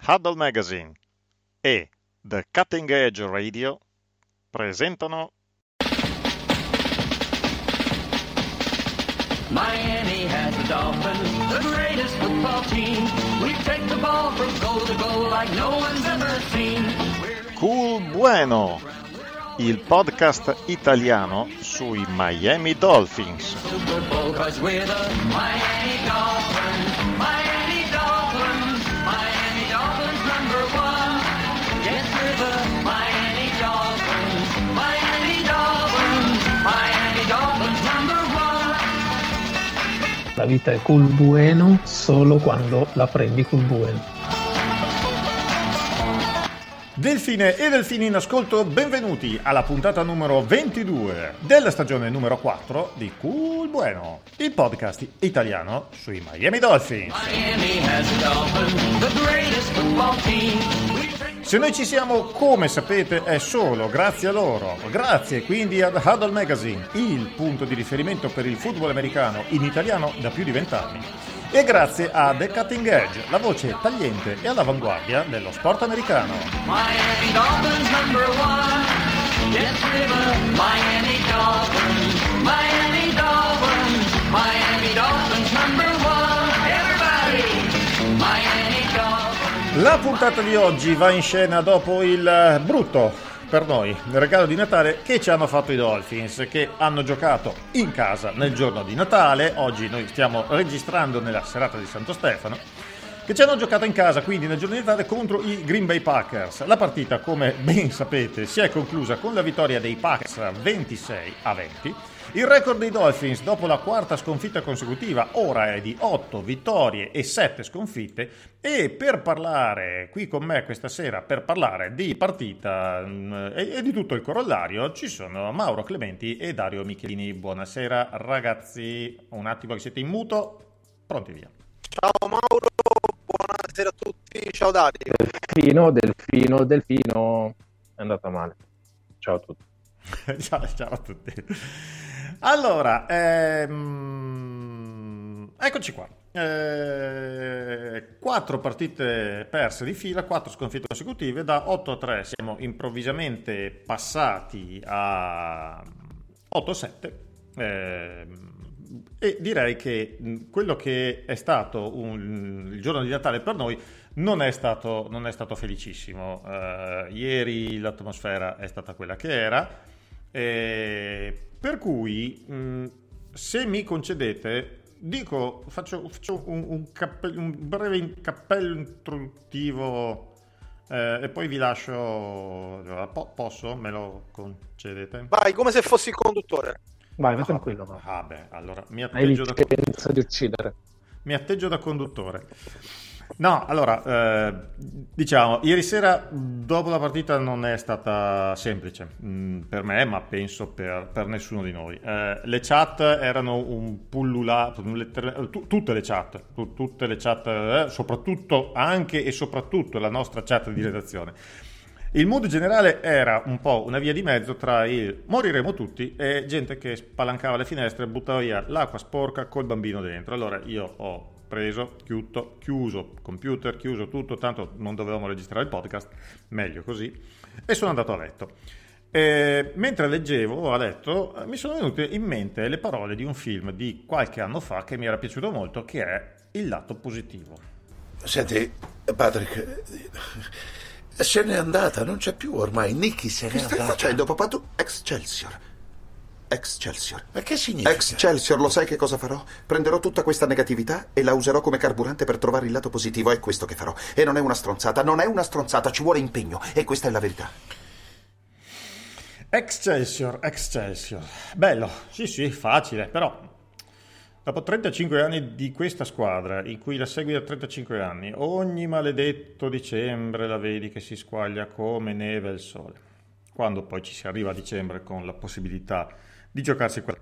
Huddle Magazine e The Cutting Edge Radio presentano Miami has the Dolphins, the greatest football team. We take the ball from goal to goal like no one's ever seen. Cool Bueno, il podcast italiano sui Miami Dolphins. Super Bowl, cause we're the Miami Dolphins. La vita è cool bueno solo quando la prendi cool bueno. Delfine e delfini in ascolto, benvenuti alla puntata numero 22 della stagione numero 4 di Cool Bueno, il podcast italiano sui Miami Dolphins. Se noi ci siamo, come sapete, è solo grazie a loro. Grazie quindi ad Huddle Magazine, il punto di riferimento per il football americano in italiano da più di vent'anni. E grazie a The Cutting Edge, la voce tagliente e all'avanguardia dello sport americano. Miami Dolphins number one. Yes, the Miami Dolphins. Miami Dolphins. Miami Dolphins number one. Everybody. Miami Dolphins. La puntata di oggi va in scena dopo il brutto per noi regalo di Natale che ci hanno fatto i Dolphins che hanno giocato in casa nel giorno di Natale. Oggi noi stiamo registrando nella serata di Santo Stefano. Che ci hanno giocato in casa quindi nel giorno di Natale contro i Green Bay Packers. La partita, come ben sapete, si è conclusa con la vittoria dei Packers 26 a 20. Il record dei Dolphins dopo la quarta sconfitta consecutiva ora è di 8 vittorie e 7 sconfitte e per parlare qui con me questa sera, per parlare di partita mm, e, e di tutto il corollario, ci sono Mauro Clementi e Dario Michelini. Buonasera ragazzi, un attimo che siete in muto, pronti via. Ciao Mauro, buonasera a tutti, ciao Dario. Delfino, delfino, delfino. È andata male. Ciao a tutti. ciao, ciao a tutti. Allora, ehm, eccoci qua. Eh, quattro partite perse di fila, quattro sconfitte consecutive, da 8 a 3 siamo improvvisamente passati a 8 a 7. ehm, e direi che quello che è stato un- il giorno di Natale per noi non è stato, non è stato felicissimo. Eh, ieri l'atmosfera è stata quella che era, eh, per cui mh, se mi concedete, dico, faccio, faccio un, un cappe- un breve cappello introduttivo eh, e poi vi lascio. po- posso? Me lo concedete? Vai, come se fossi il conduttore. Vai, vai tranquillo. va. Ah, beh, allora mi Hai atteggio da, di uccidere. mi atteggio da conduttore. No, allora, eh, diciamo, ieri sera dopo la partita non è stata semplice mm, per me, ma penso per, per nessuno di noi. Eh, le chat erano un pullulato, tutte le chat, tu- tutte le chat, eh, soprattutto, anche e soprattutto la nostra chat di redazione. Il mood generale era un po' una via di mezzo tra il moriremo tutti e gente che spalancava le finestre e buttava via l'acqua sporca col bambino dentro. Allora io ho preso, chiuso, chiuso computer, chiuso tutto, tanto non dovevamo registrare il podcast, meglio così, e sono andato a letto. E mentre leggevo a letto mi sono venute in mente le parole di un film di qualche anno fa che mi era piaciuto molto, che è Il lato positivo. Senti, Patrick, se n'è andata, non c'è più ormai. Nicky se n'è Che stai andata. facendo, papà? Tu... Excelsior. Excelsior. Ma che significa? Excelsior, lo sai che cosa farò? Prenderò tutta questa negatività e la userò come carburante per trovare il lato positivo. È questo che farò. E non è una stronzata, non è una stronzata, ci vuole impegno. E questa è la verità. Excelsior, Excelsior. Bello, sì sì, facile, però dopo 35 anni di questa squadra, in cui la segui da 35 anni, ogni maledetto dicembre la vedi che si squaglia come neve al sole. Quando poi ci si arriva a dicembre con la possibilità di giocarsi quella.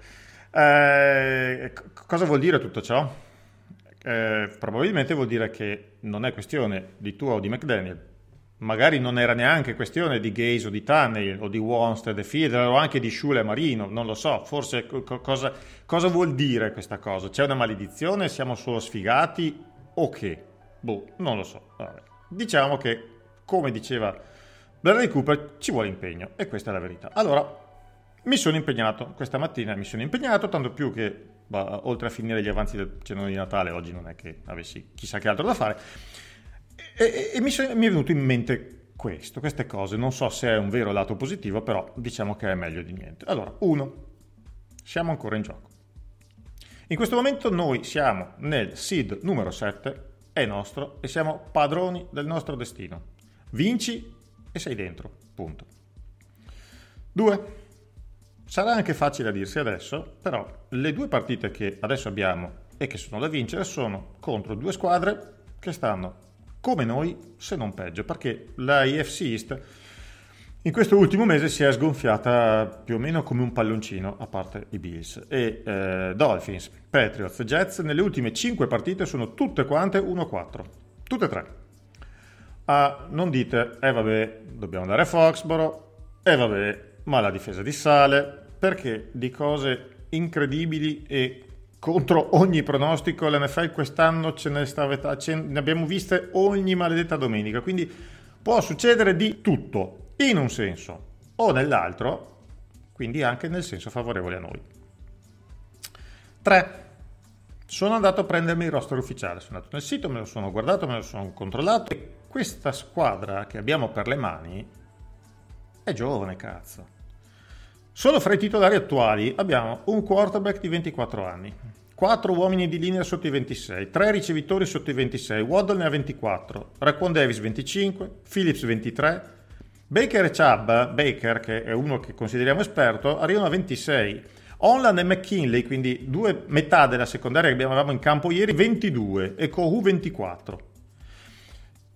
Eh, cosa vuol dire tutto ciò? Eh, probabilmente vuol dire che non è questione di tua o di McDaniel, magari non era neanche questione di Gaze o di Tunney o di Wanstead e Fiedler o anche di Schule e Marino, non lo so, forse co- cosa, cosa vuol dire questa cosa? C'è una maledizione? Siamo solo sfigati o che? Boh, non lo so. Vabbè. Diciamo che, come diceva Bradley Cooper, ci vuole impegno e questa è la verità. Allora, mi sono impegnato, questa mattina mi sono impegnato, tanto più che bah, oltre a finire gli avanzi del cenone di Natale, oggi non è che avessi chissà che altro da fare, e, e mi, so- mi è venuto in mente questo, queste cose, non so se è un vero lato positivo, però diciamo che è meglio di niente. Allora, uno, siamo ancora in gioco. In questo momento noi siamo nel seed numero 7, è nostro, e siamo padroni del nostro destino. Vinci e sei dentro, punto. Due, sarà anche facile a dirsi adesso, però le due partite che adesso abbiamo e che sono da vincere sono contro due squadre che stanno come noi, se non peggio, perché la IFC East in questo ultimo mese si è sgonfiata più o meno come un palloncino, a parte i Bills. E eh, Dolphins, Patriots, Jets nelle ultime 5 partite sono tutte quante 1-4. Tutte e tre. Ah, non dite, eh vabbè, dobbiamo andare a Foxboro, eh vabbè, ma la difesa di sale, perché di cose incredibili e contro ogni pronostico l'NFL quest'anno ce ne, stava, ce ne abbiamo viste ogni maledetta domenica, quindi può succedere di tutto, in un senso o nell'altro, quindi anche nel senso favorevole a noi. 3. Sono andato a prendermi il roster ufficiale, sono andato nel sito, me lo sono guardato, me lo sono controllato e questa squadra che abbiamo per le mani è giovane, cazzo. Solo fra i titolari attuali abbiamo un quarterback di 24 anni, 4 uomini di linea sotto i 26, 3 ricevitori sotto i 26, Waddle ne ha 24, Raquan Davis 25, Phillips 23, Baker e Chubb, Baker che è uno che consideriamo esperto, arrivano a 26, Onland e McKinley, quindi due metà della secondaria che avevamo in campo ieri, 22 e Kohu 24.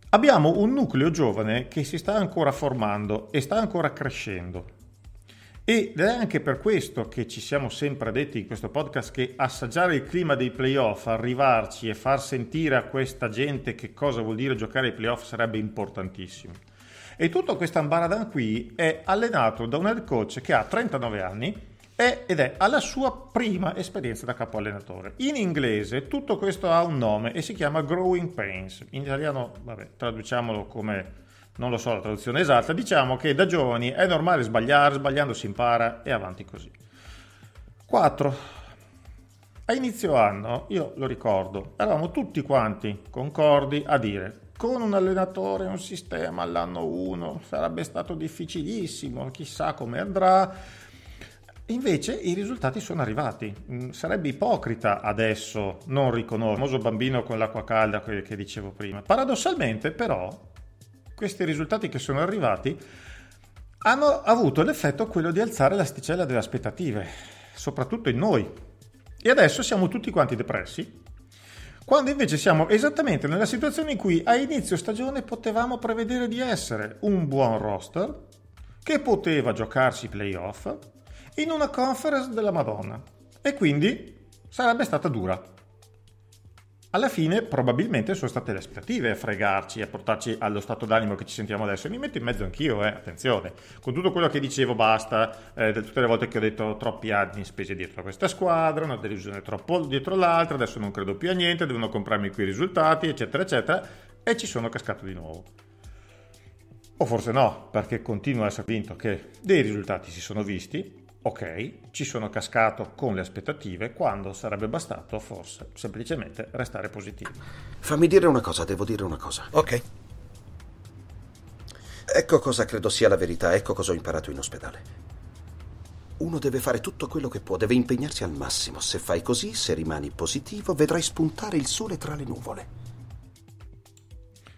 Abbiamo un nucleo giovane che si sta ancora formando e sta ancora crescendo. Ed è anche per questo che ci siamo sempre detti in questo podcast che assaggiare il clima dei playoff, arrivarci e far sentire a questa gente che cosa vuol dire giocare ai playoff sarebbe importantissimo. E tutto questo ambaradan qui è allenato da un head coach che ha 39 anni ed è alla sua prima esperienza da capo allenatore. In inglese tutto questo ha un nome e si chiama Growing Pains. In italiano, vabbè, traduciamolo come non lo so la traduzione esatta, diciamo che da giovani è normale sbagliare, sbagliando si impara e avanti così. 4. A inizio anno, io lo ricordo, eravamo tutti quanti concordi a dire con un allenatore e un sistema all'anno 1 sarebbe stato difficilissimo, chissà come andrà. Invece i risultati sono arrivati. Mm, Sarebbe ipocrita adesso non riconoscere il famoso bambino con l'acqua calda che, che dicevo prima. Paradossalmente, però, questi risultati che sono arrivati hanno avuto l'effetto quello di alzare l'asticella delle aspettative, soprattutto in noi. E adesso siamo tutti quanti depressi, quando invece siamo esattamente nella situazione in cui a inizio stagione potevamo prevedere di essere un buon roster che poteva giocarsi playoff in una conference della Madonna e quindi sarebbe stata dura. Alla fine probabilmente sono state le aspettative a fregarci, a portarci allo stato d'animo che ci sentiamo adesso. E mi metto in mezzo anch'io, eh, attenzione, con tutto quello che dicevo basta, eh, tutte le volte che ho detto troppi anni spesi dietro a questa squadra, una delusione troppo dietro l'altra, adesso non credo più a niente, devono comprarmi qui i risultati, eccetera, eccetera, e ci sono cascato di nuovo. O forse no, perché continuo a essere convinto che dei risultati si sono visti, ok, ci sono cascato con le aspettative quando sarebbe bastato forse semplicemente restare positivi. Fammi dire una cosa, devo dire una cosa. Ok. Ecco cosa credo sia la verità, ecco cosa ho imparato in ospedale. Uno deve fare tutto quello che può, deve impegnarsi al massimo. Se fai così, se rimani positivo, vedrai spuntare il sole tra le nuvole.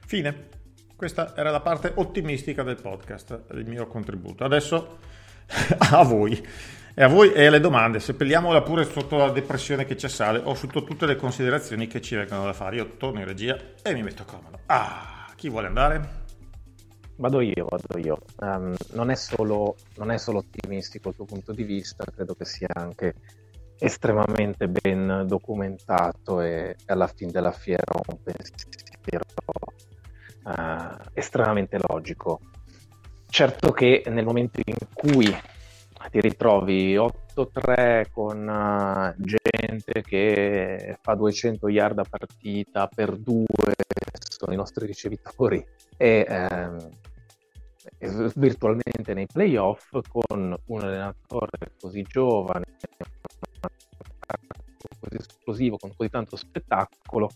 Fine. Questa era la parte ottimistica del podcast, il mio contributo. Adesso a voi. E a voi e alle domande, seppelliamola pure sotto la depressione che ci assale o sotto tutte le considerazioni che ci vengono da fare. Io torno in regia e mi metto comodo. Ah, chi vuole andare? Vado io, vado io. Um, non, è solo, non è solo ottimistico il tuo punto di vista, credo che sia anche estremamente ben documentato e alla fine della fiera un pensiero uh, estremamente logico. Certo che nel momento in cui ti ritrovi 8-3 con uh, gente che fa 200 yard a partita per due, sono i nostri ricevitori, e ehm, virtualmente nei playoff con un allenatore così giovane, così esplosivo, con così tanto spettacolo,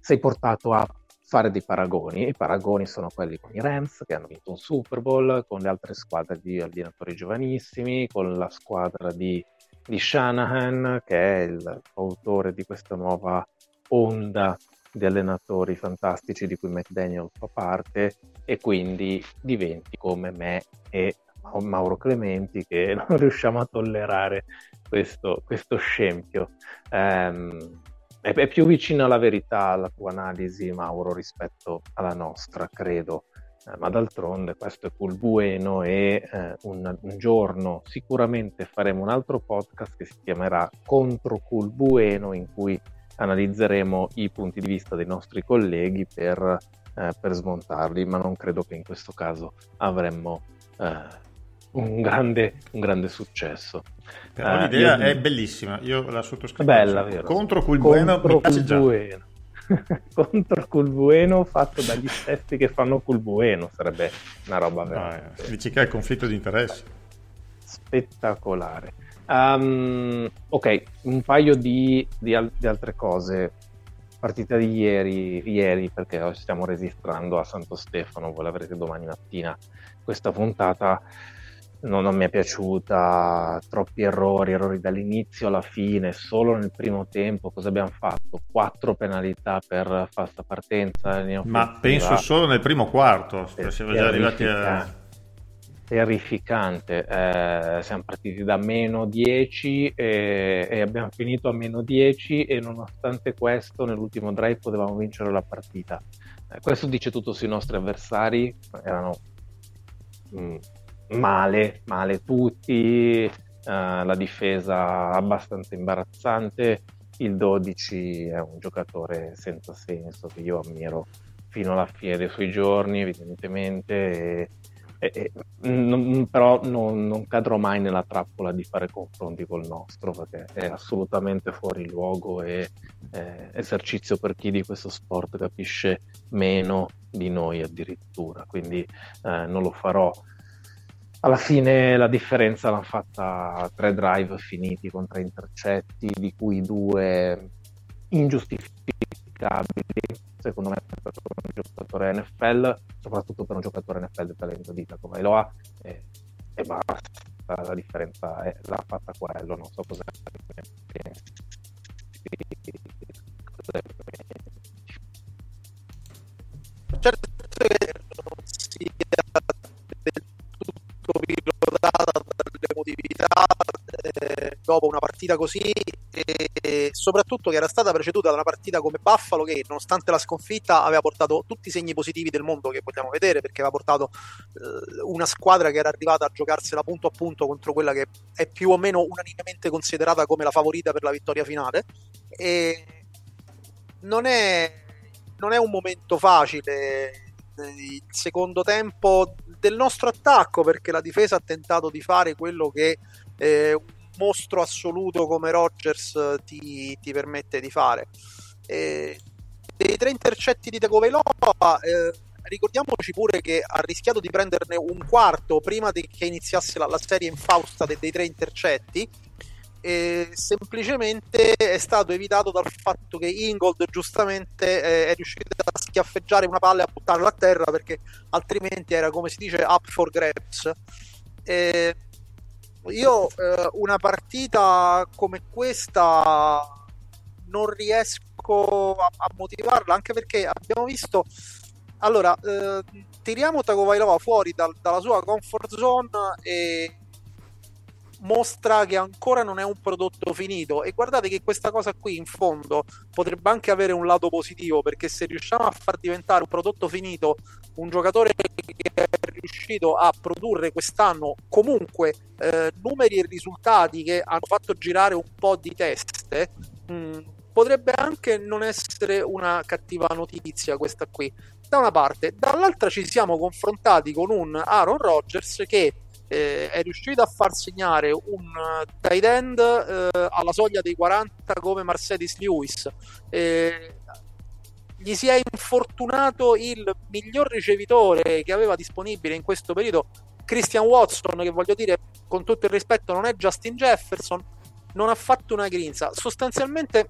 sei portato a fare dei paragoni. I paragoni sono quelli con i Rams che hanno vinto un Super Bowl, con le altre squadre di allenatori giovanissimi, con la squadra di, di Shanahan che è il autore di questa nuova onda di allenatori fantastici di cui McDaniel fa parte e quindi diventi come me e Mauro Clementi che non riusciamo a tollerare questo, questo scempio. Um, è, è, più vicino alla verità la tua analisi, Mauro, rispetto alla nostra, credo. Eh, ma d'altronde questo è Cool Bueno e eh, un, un, giorno sicuramente faremo un altro podcast che si chiamerà Contro Cool Bueno in cui analizzeremo i punti di vista dei nostri colleghi per, eh, per smontarli, ma non credo che in questo caso avremmo eh, un, grande, un, grande, successo. Però uh, l'idea io... è bellissima, io la sottoscrivo. Bella, vero? Contro Cool Bueno mi piace già. Bueno. contro Bueno fatto dagli stessi che fanno Cool Bueno sarebbe una roba no, dici che è conflitto di interessi spettacolare Um, ok, un paio di, di, al- di, altre cose. Partita di ieri, ieri, perché stiamo registrando a Santo Stefano, voi l'avrete domani mattina. Questa puntata non, non mi è piaciuta, troppi errori, errori dall'inizio alla fine, solo nel primo tempo. Cosa abbiamo fatto? Quattro penalità per falsa partenza. Ma penso solo nel primo quarto, siamo già arrivati a terrificante. Eh, siamo partiti da meno 10 e, e, abbiamo finito a meno 10 e nonostante questo nell'ultimo drive potevamo vincere la partita. Eh, questo dice tutto sui nostri avversari, erano mh, mm, male, male tutti, eh, la difesa abbastanza imbarazzante, il 12 è un giocatore senza senso che io ammiro fino alla fine dei suoi giorni evidentemente. E, eh, non, però non, non, cadrò mai nella trappola di fare confronti col nostro perché è assolutamente fuori luogo e eh, esercizio per chi di questo sport capisce meno di noi addirittura quindi eh, non lo farò alla fine la differenza l'hanno fatta tre drive finiti con tre intercetti di cui due ingiustificabili secondo me per un giocatore NFL, soprattutto per un giocatore NFL del talento di lo ha, e, e basta, la differenza è, l'ha fatta quello, non so pensi. Certo che pilotata dall'emotività eh, dopo una partita così e soprattutto che era stata preceduta da una partita come Buffalo che nonostante la sconfitta aveva portato tutti i segni positivi del mondo che vogliamo vedere perché aveva portato eh, una squadra che era arrivata a giocarsela punto a punto contro quella che è più o meno unanimemente considerata come la favorita per la vittoria finale. E non è, non è un momento facile. Il secondo tempo del nostro attacco perché la difesa ha tentato di fare quello che eh, mostro assoluto come Rogers eh, ti, ti permette di fare. E, dei tre intercetti di Tagovailoa, eh, ricordiamoci pure che ha rischiato di prenderne un quarto prima che iniziasse la, la serie infausta dei, dei tre intercetti. E semplicemente è stato evitato dal fatto che Ingold giustamente eh, è riuscito a schiaffeggiare una palla e a buttarla a terra perché altrimenti era come si dice up for grabs. E io eh, una partita come questa non riesco a, a, motivarla anche perché abbiamo visto allora eh, tiriamo Tagovailova fuori dal, dalla sua comfort zone e mostra che ancora non è un prodotto finito. E guardate che questa cosa qui in fondo potrebbe anche avere un lato positivo perché se riusciamo a far diventare un prodotto finito un giocatore che è riuscito a produrre quest'anno comunque eh, numeri e risultati che hanno fatto girare un po' di teste mh, potrebbe anche non essere una cattiva notizia questa qui. Da una parte dall'altra ci siamo confrontati con un Aaron Rodgers che eh, è riuscito a far segnare un uh, tight end eh, alla soglia dei 40 come Mercedes Lewis. Eh, gli si è infortunato il miglior ricevitore che aveva disponibile in questo periodo, Christian Watson, che voglio dire con tutto il rispetto non è Justin Jefferson, non ha fatto una grinza. Sostanzialmente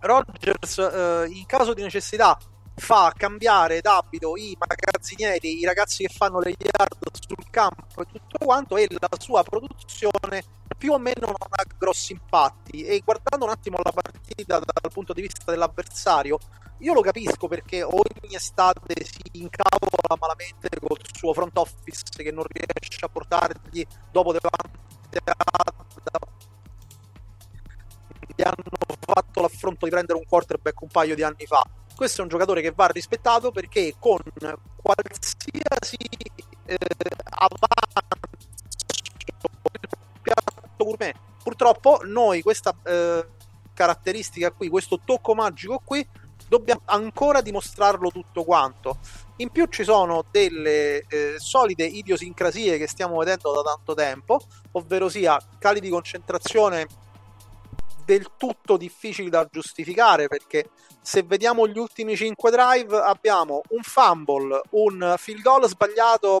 Rodgers eh, in caso di necessità fa cambiare d'abito i magazzinieri, i ragazzi che fanno le yard sul campo e tutto quanto e la sua produzione più o meno non ha grossi impatti. E guardando un attimo la partita dal punto di vista dell'avversario io lo capisco perché ogni estate si incavola malamente col suo front office che non riesce a portargli dopo davanti a gli hanno fatto l'affronto di prendere un quarterback un paio di anni fa questo è un giocatore che va rispettato perché con qualsiasi eh, avanzo gourmet purtroppo noi questa eh, caratteristica qui questo tocco magico qui dobbiamo ancora dimostrarlo tutto quanto. In più ci sono delle eh, solide idiosincrasie che stiamo vedendo da tanto tempo ovvero sia cali di concentrazione del tutto difficili da giustificare perché se vediamo gli ultimi 5 drive abbiamo un fumble, un field goal sbagliato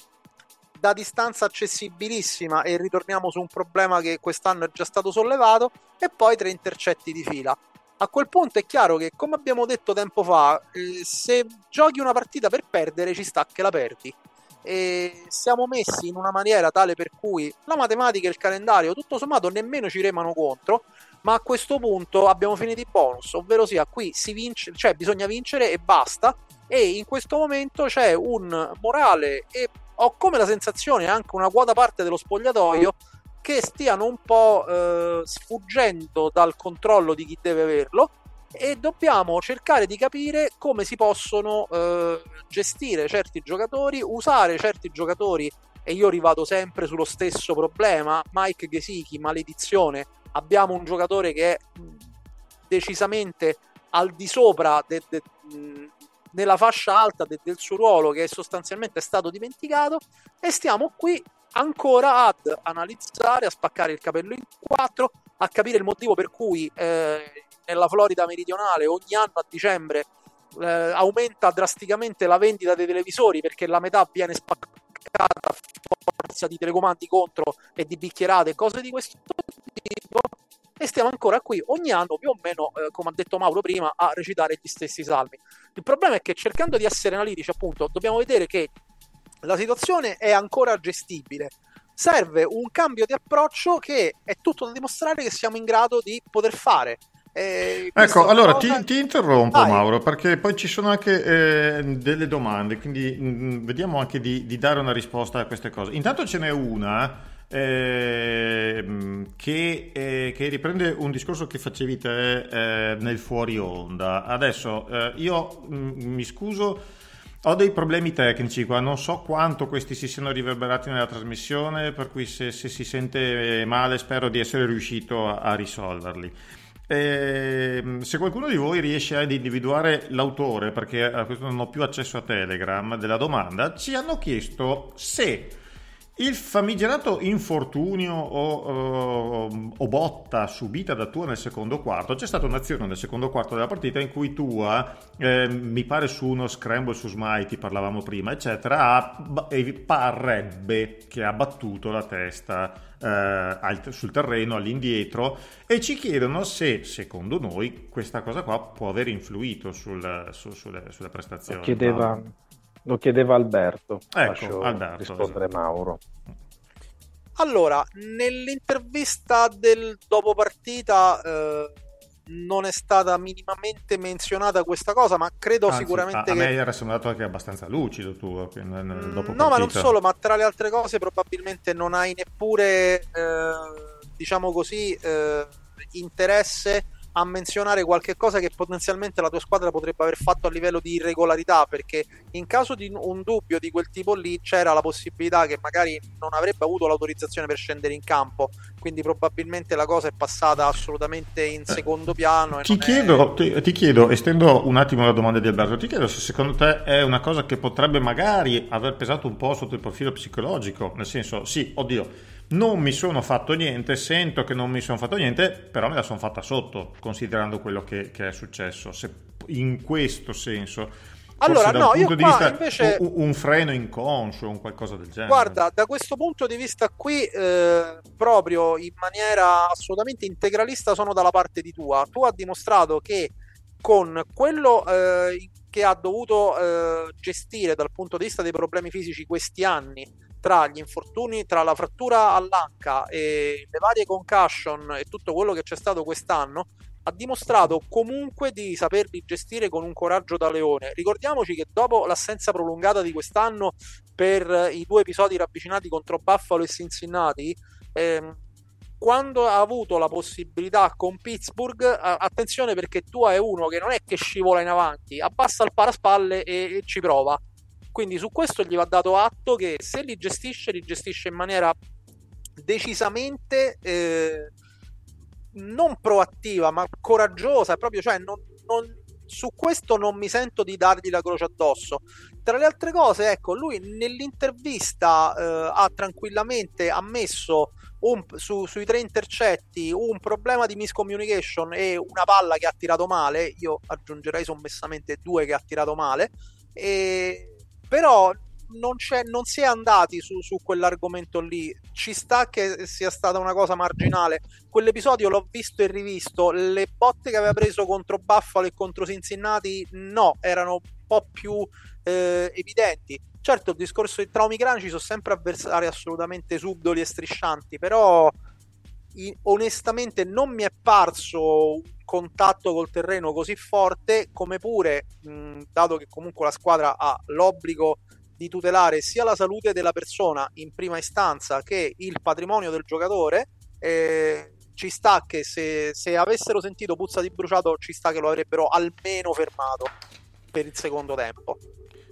da distanza accessibilissima e ritorniamo su un problema che quest'anno è già stato sollevato e poi tre intercetti di fila. A quel punto è chiaro che, come abbiamo detto tempo fa, eh, se giochi una partita per perdere ci sta che la perdi. E siamo messi in una maniera tale per cui la matematica e il calendario tutto sommato nemmeno ci remano contro ma a questo punto abbiamo finito i bonus, ovvero sia qui si vince, cioè bisogna vincere e basta e in questo momento c'è un morale e ho come la sensazione anche una quota parte dello spogliatoio che stiano un po' eh, sfuggendo dal controllo di chi deve averlo e dobbiamo cercare di capire come si possono eh, gestire certi giocatori, usare certi giocatori e io rivado sempre sullo stesso problema, Mike Gesicki, maledizione, abbiamo un giocatore che è decisamente al di sopra de, de, nella fascia alta de, del suo ruolo che è sostanzialmente stato dimenticato e stiamo qui ancora ad analizzare, a spaccare il capello in quattro, a capire il motivo per cui eh, nella Florida meridionale ogni anno a dicembre eh, aumenta drasticamente la vendita dei televisori perché la metà viene spaccata a forza di telecomandi contro e di bicchierate e cose di questo tipo e stiamo ancora qui ogni anno più o meno, eh, come ha detto Mauro prima, a recitare gli stessi salmi. Il problema è che cercando di essere analitici, appunto, dobbiamo vedere che la situazione è ancora gestibile. Serve un cambio di approccio che è tutto da dimostrare che siamo in grado di poter fare. Eh, ecco, allora cosa... ti, ti, interrompo Vai. Mauro perché poi ci sono anche eh, delle domande, quindi mh, mm, vediamo anche di, di, dare una risposta a queste cose. Intanto ce n'è una eh, che, eh, che, riprende un discorso che facevi te eh, nel fuori onda. Adesso eh, io mh, mm, mi scuso. Ho dei problemi tecnici qua, non so quanto questi si siano riverberati nella trasmissione, per cui se, se si sente male spero di essere riuscito a, a risolverli. E, se qualcuno di voi riesce ad individuare l'autore, perché a questo non ho più accesso a Telegram, della domanda, ci hanno chiesto se il famigerato infortunio o, uh, o, botta subita da Tua nel secondo quarto, c'è stata un'azione nel secondo quarto della partita in cui Tua, eh, mi pare su uno scramble su Smite, parlavamo prima, eccetera, ha, parrebbe che ha battuto la testa eh, sul terreno all'indietro e ci chiedono se, secondo noi, questa cosa qua può aver influito sul, su, sulle, sulle, prestazioni. Chiedeva... No? Lo chiedeva Alberto. Ecco, Alberto. Rispondere esatto. Mauro. Allora, nell'intervista del dopo partita eh, non è stata minimamente menzionata questa cosa, ma credo Anzi, sicuramente a, a che... me era sembrato anche abbastanza lucido tu nel, nel mm, No, ma non solo, ma tra le altre cose probabilmente non hai neppure eh, diciamo così, eh, interesse a menzionare qualche cosa che potenzialmente la tua squadra potrebbe aver fatto a livello di irregolarità, perché in caso di un dubbio di quel tipo lì c'era la possibilità che magari non avrebbe avuto l'autorizzazione per scendere in campo, quindi probabilmente la cosa è passata assolutamente in secondo piano. Ti non è- chiedo, ti, ti chiedo, estendo un attimo la domanda di Alberto, ti chiedo se secondo te è una cosa che potrebbe magari aver pesato un po' sotto il profilo psicologico, nel senso, sì, oddio, non mi sono fatto niente, sento che non mi sono fatto niente, però me la sono fatta sotto, considerando quello che, che è successo. Se in questo senso, Allora, no, io qua invece- un, un freno inconscio, un qualcosa del genere. Guarda, da questo punto di vista qui, eh, proprio in maniera assolutamente integralista, sono dalla parte di tua. Tu hai dimostrato che con quello eh, che ha dovuto eh, gestire dal punto di vista dei problemi fisici questi anni, tra gli infortuni, tra la frattura all'anca e le varie concussion e tutto quello che c'è stato quest'anno, ha dimostrato comunque di saperli gestire con un coraggio da leone. Ricordiamoci che dopo l'assenza prolungata di quest'anno per i due episodi ravvicinati contro Buffalo e Cincinnati, ehm, quando ha avuto la possibilità con Pittsburgh, attenzione perché tu hai uno che non è che scivola in avanti, abbassa il paraspalle e, e ci prova. Quindi su questo gli va dato atto che se li gestisce, li gestisce in maniera decisamente eh, non proattiva, ma coraggiosa, proprio, cioè non- non- su questo non mi sento di dargli la croce addosso. Tra le altre cose, ecco, lui nell'intervista eh, ha tranquillamente ammesso un- su- sui tre intercetti un problema di miscommunication e una palla che ha tirato male. Io aggiungerei sommessamente due che ha tirato male. E... Però non, non si è andati su, su quell'argomento lì. Ci sta che sia stata una cosa marginale. Quell'episodio l'ho visto e rivisto. Le botte che aveva preso contro Buffalo e contro Cincinnati, no, erano un po' più eh, evidenti. Certo, il discorso dei traumi cranici sono sempre avversari assolutamente subdoli e striscianti, però onestamente non mi è parso contatto col terreno così forte come pure, mh, dato che comunque la squadra ha l'obbligo di tutelare sia la salute della persona in prima istanza che il patrimonio del giocatore, eh, ci sta che se, se avessero sentito puzza di bruciato ci sta che lo avrebbero almeno fermato per il secondo tempo.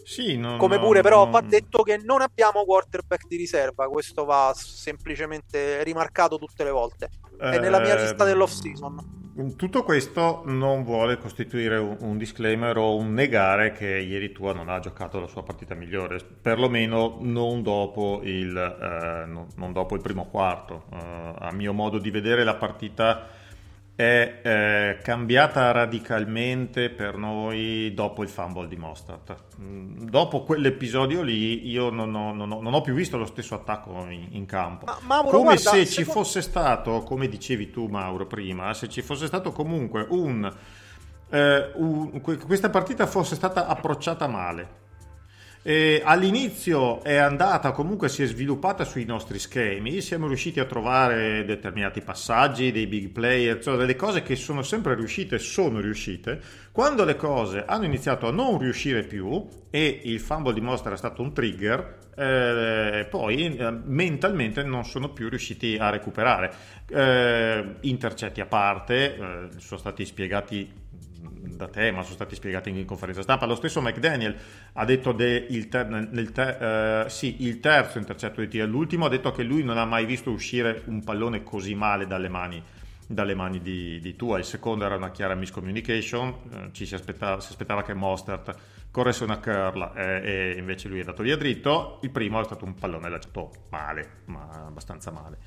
Sì, no- Come no- pure però no- va detto che non abbiamo quarterback di riserva, questo va semplicemente rimarcato tutte le volte. È nella mia Eh, lista dell'off season. Tutto questo non vuole costituire un, disclaimer o un negare che ieri Tua non ha giocato la sua partita migliore, perlomeno non dopo il, eh, non dopo il primo quarto. Eh, a mio modo di vedere la partita è eh, cambiata radicalmente per noi dopo il fumble di Mostert. Mm, Dopo quell'episodio lì io non ho, non ho- non ho più visto lo stesso attacco in, in campo. Ma- Mauro, come guarda, se ci secondo- fosse stato, come dicevi tu Mauro prima, se ci fosse stato comunque un... eh, un- que- questa partita fosse stata approcciata male. E all'inizio è andata, comunque si è sviluppata sui nostri schemi, siamo riusciti a trovare determinati passaggi, dei big player, cioè delle cose che sono sempre riuscite, sono riuscite. Quando le cose hanno iniziato a non riuscire più e il fumble di Monster è stato un trigger, eh, poi eh, mentalmente non sono più riusciti a recuperare. Eh, intercetti a parte, eh, sono stati spiegati da te, ma sono stati spiegati in conferenza stampa. Lo stesso McDaniel ha detto de- il, ter- nel te- eh, sì, il terzo intercetto di tiro, l'ultimo ha detto che lui non ha mai visto uscire un pallone così male dalle mani, dalle mani di, di Tua. Il secondo era una chiara miscommunication, eh, ci si aspettava, si aspettava che Mostert corresse una curl eh, e invece lui è andato via dritto. Il primo è stato un pallone lanciato male, ma abbastanza male.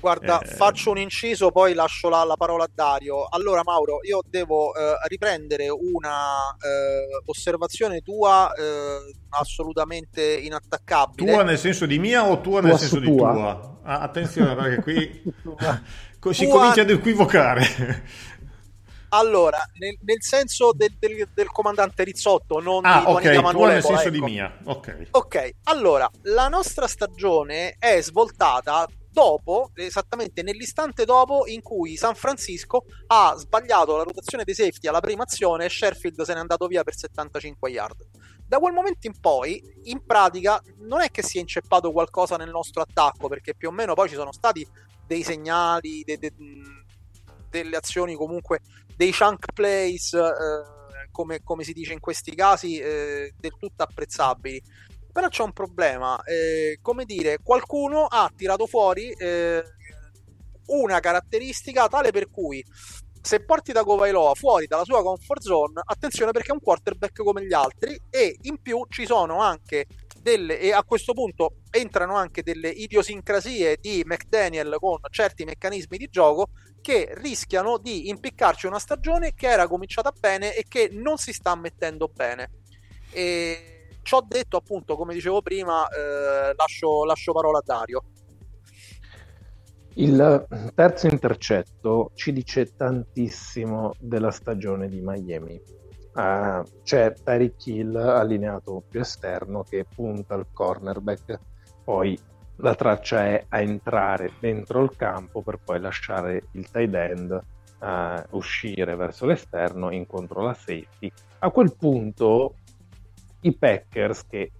Guarda, Eh, faccio un inciso, poi lascio la, la parola a Dario. Allora, Mauro, io devo eh, riprendere una eh, osservazione tua eh, assolutamente inattaccabile. Tua nel senso di mia o tua nel Tua senso su di tua? tua? Ah, attenzione perché qui si Tua- comincia ad equivocare. Allora, nel, nel senso del, del- del comandante Rizzotto, non Ah, di Juanita ok, tua Manuela, nel senso di ecco. mia. Ok. Ok, allora, la nostra stagione è svoltata dopo, esattamente nell'istante dopo in cui San Francisco ha sbagliato la rotazione dei safety alla prima azione e Sherfield se n'è andato via per 75 yard. Da quel momento in poi, in pratica, non è che si è inceppato qualcosa nel nostro attacco, perché più o meno poi ci sono stati dei segnali, de- de- delle azioni comunque, dei chunk plays, eh, come, come si dice in questi casi, eh, del tutto apprezzabili. Però c'è un problema, eh, come dire, qualcuno ha tirato fuori eh, una caratteristica tale per cui se porti da Tagovailoa fuori dalla sua comfort zone, attenzione perché è un quarterback come gli altri e in più ci sono anche delle, e a questo punto entrano anche delle idiosincrasie di McDaniel con certi meccanismi di gioco che rischiano di impiccarci una stagione che era cominciata bene e che non si sta mettendo bene. E ciò detto, appunto, come dicevo prima, eh, lascio, lascio parola a Dario. Il terzo intercetto ci dice tantissimo della stagione di Miami. Uh, c'è Tyreek Hill allineato più esterno che punta al cornerback, poi la traccia è a entrare dentro il campo per poi lasciare il tight end uh, uscire verso l'esterno incontro la safety. A quel punto i Packers, che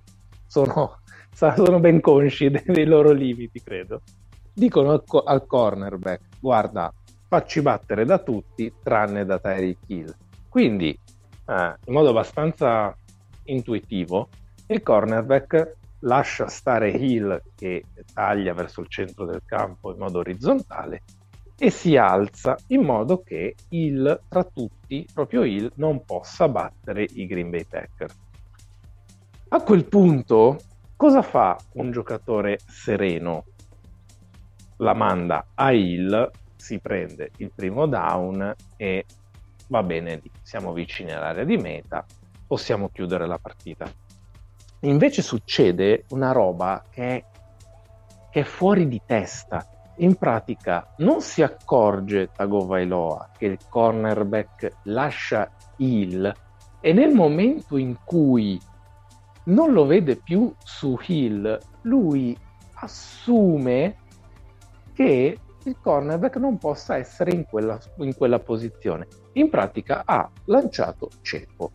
sono, sono ben consci dei, loro limiti, credo, dicono al, co- al, cornerback guarda facci battere da tutti tranne da Tyreek Hill. Quindi eh, in modo abbastanza intuitivo il cornerback lascia stare Hill che taglia verso il centro del campo in modo orizzontale e si alza in modo che Hill tra tutti proprio Hill non possa battere i Green Bay Packers a quel punto cosa fa un giocatore sereno la manda a Hill, si prende il primo down e va bene, siamo vicini all'area di meta, possiamo chiudere la partita. Invece succede una roba che è, che è fuori di testa. In pratica non si accorge Tagovailoa che il cornerback lascia Hill e nel momento in cui non lo vede più su Hill, lui assume che il cornerback non possa essere in quella, in quella posizione. In pratica ha lanciato ceppo,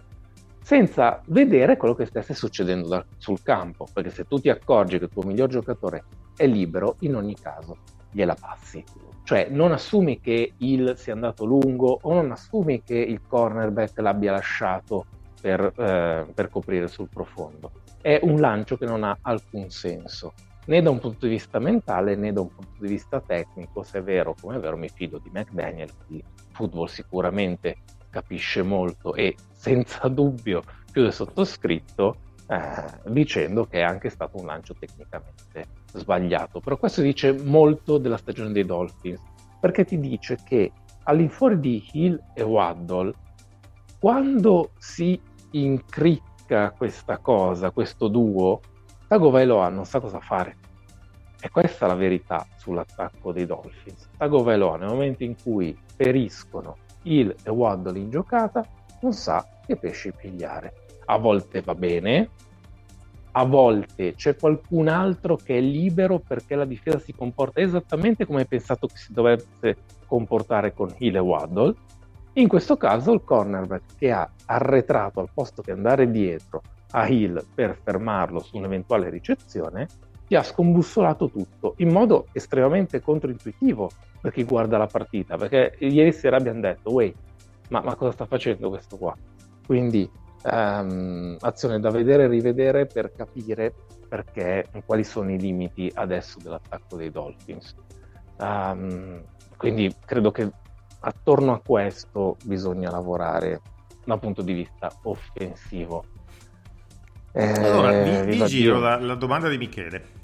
senza vedere quello che stesse succedendo da, sul campo, perché se tu ti accorgi che il tuo miglior giocatore è libero, in ogni caso gliela passi. Cioè non assumi che il sia andato lungo o non assumi che il cornerback l'abbia lasciato per, eh, per coprire sul profondo. È un lancio che non ha alcun senso né da un punto di vista mentale né da un punto di vista tecnico, se è vero come è vero mi fido di McDaniel, di football sicuramente capisce molto e senza dubbio del sottoscritto eh, dicendo che è anche stato un lancio tecnicamente sbagliato. Però questo dice molto della stagione dei Dolphins, perché ti dice che all'infuori di Hill e Waddle, quando si incricca questa cosa, questo duo, Tagovailoa non sa cosa fare. E questa è la verità sull'attacco dei Dolphins. Tagovailoa nel momento in cui feriscono Hill e Waddle in giocata non sa che pesci pigliare. A volte va bene, a volte c'è qualcun altro che è libero perché la difesa si comporta esattamente come hai pensato che si dovesse comportare con Hill e Waddle. In questo caso il cornerback che ha arretrato al posto che andare dietro a Hill per fermarlo su un'eventuale ricezione, ti ha scombussolato tutto in modo estremamente controintuitivo per chi guarda la partita, perché ieri sera abbiamo detto, wait, ma, ma cosa sta facendo questo qua? Quindi um, azione da vedere e rivedere per capire perché, quali sono i limiti adesso dell'attacco dei Dolphins. Um, quindi credo che attorno a questo bisogna lavorare da un punto di vista offensivo eh, allora, vi, vi giro la, la, domanda di Michele.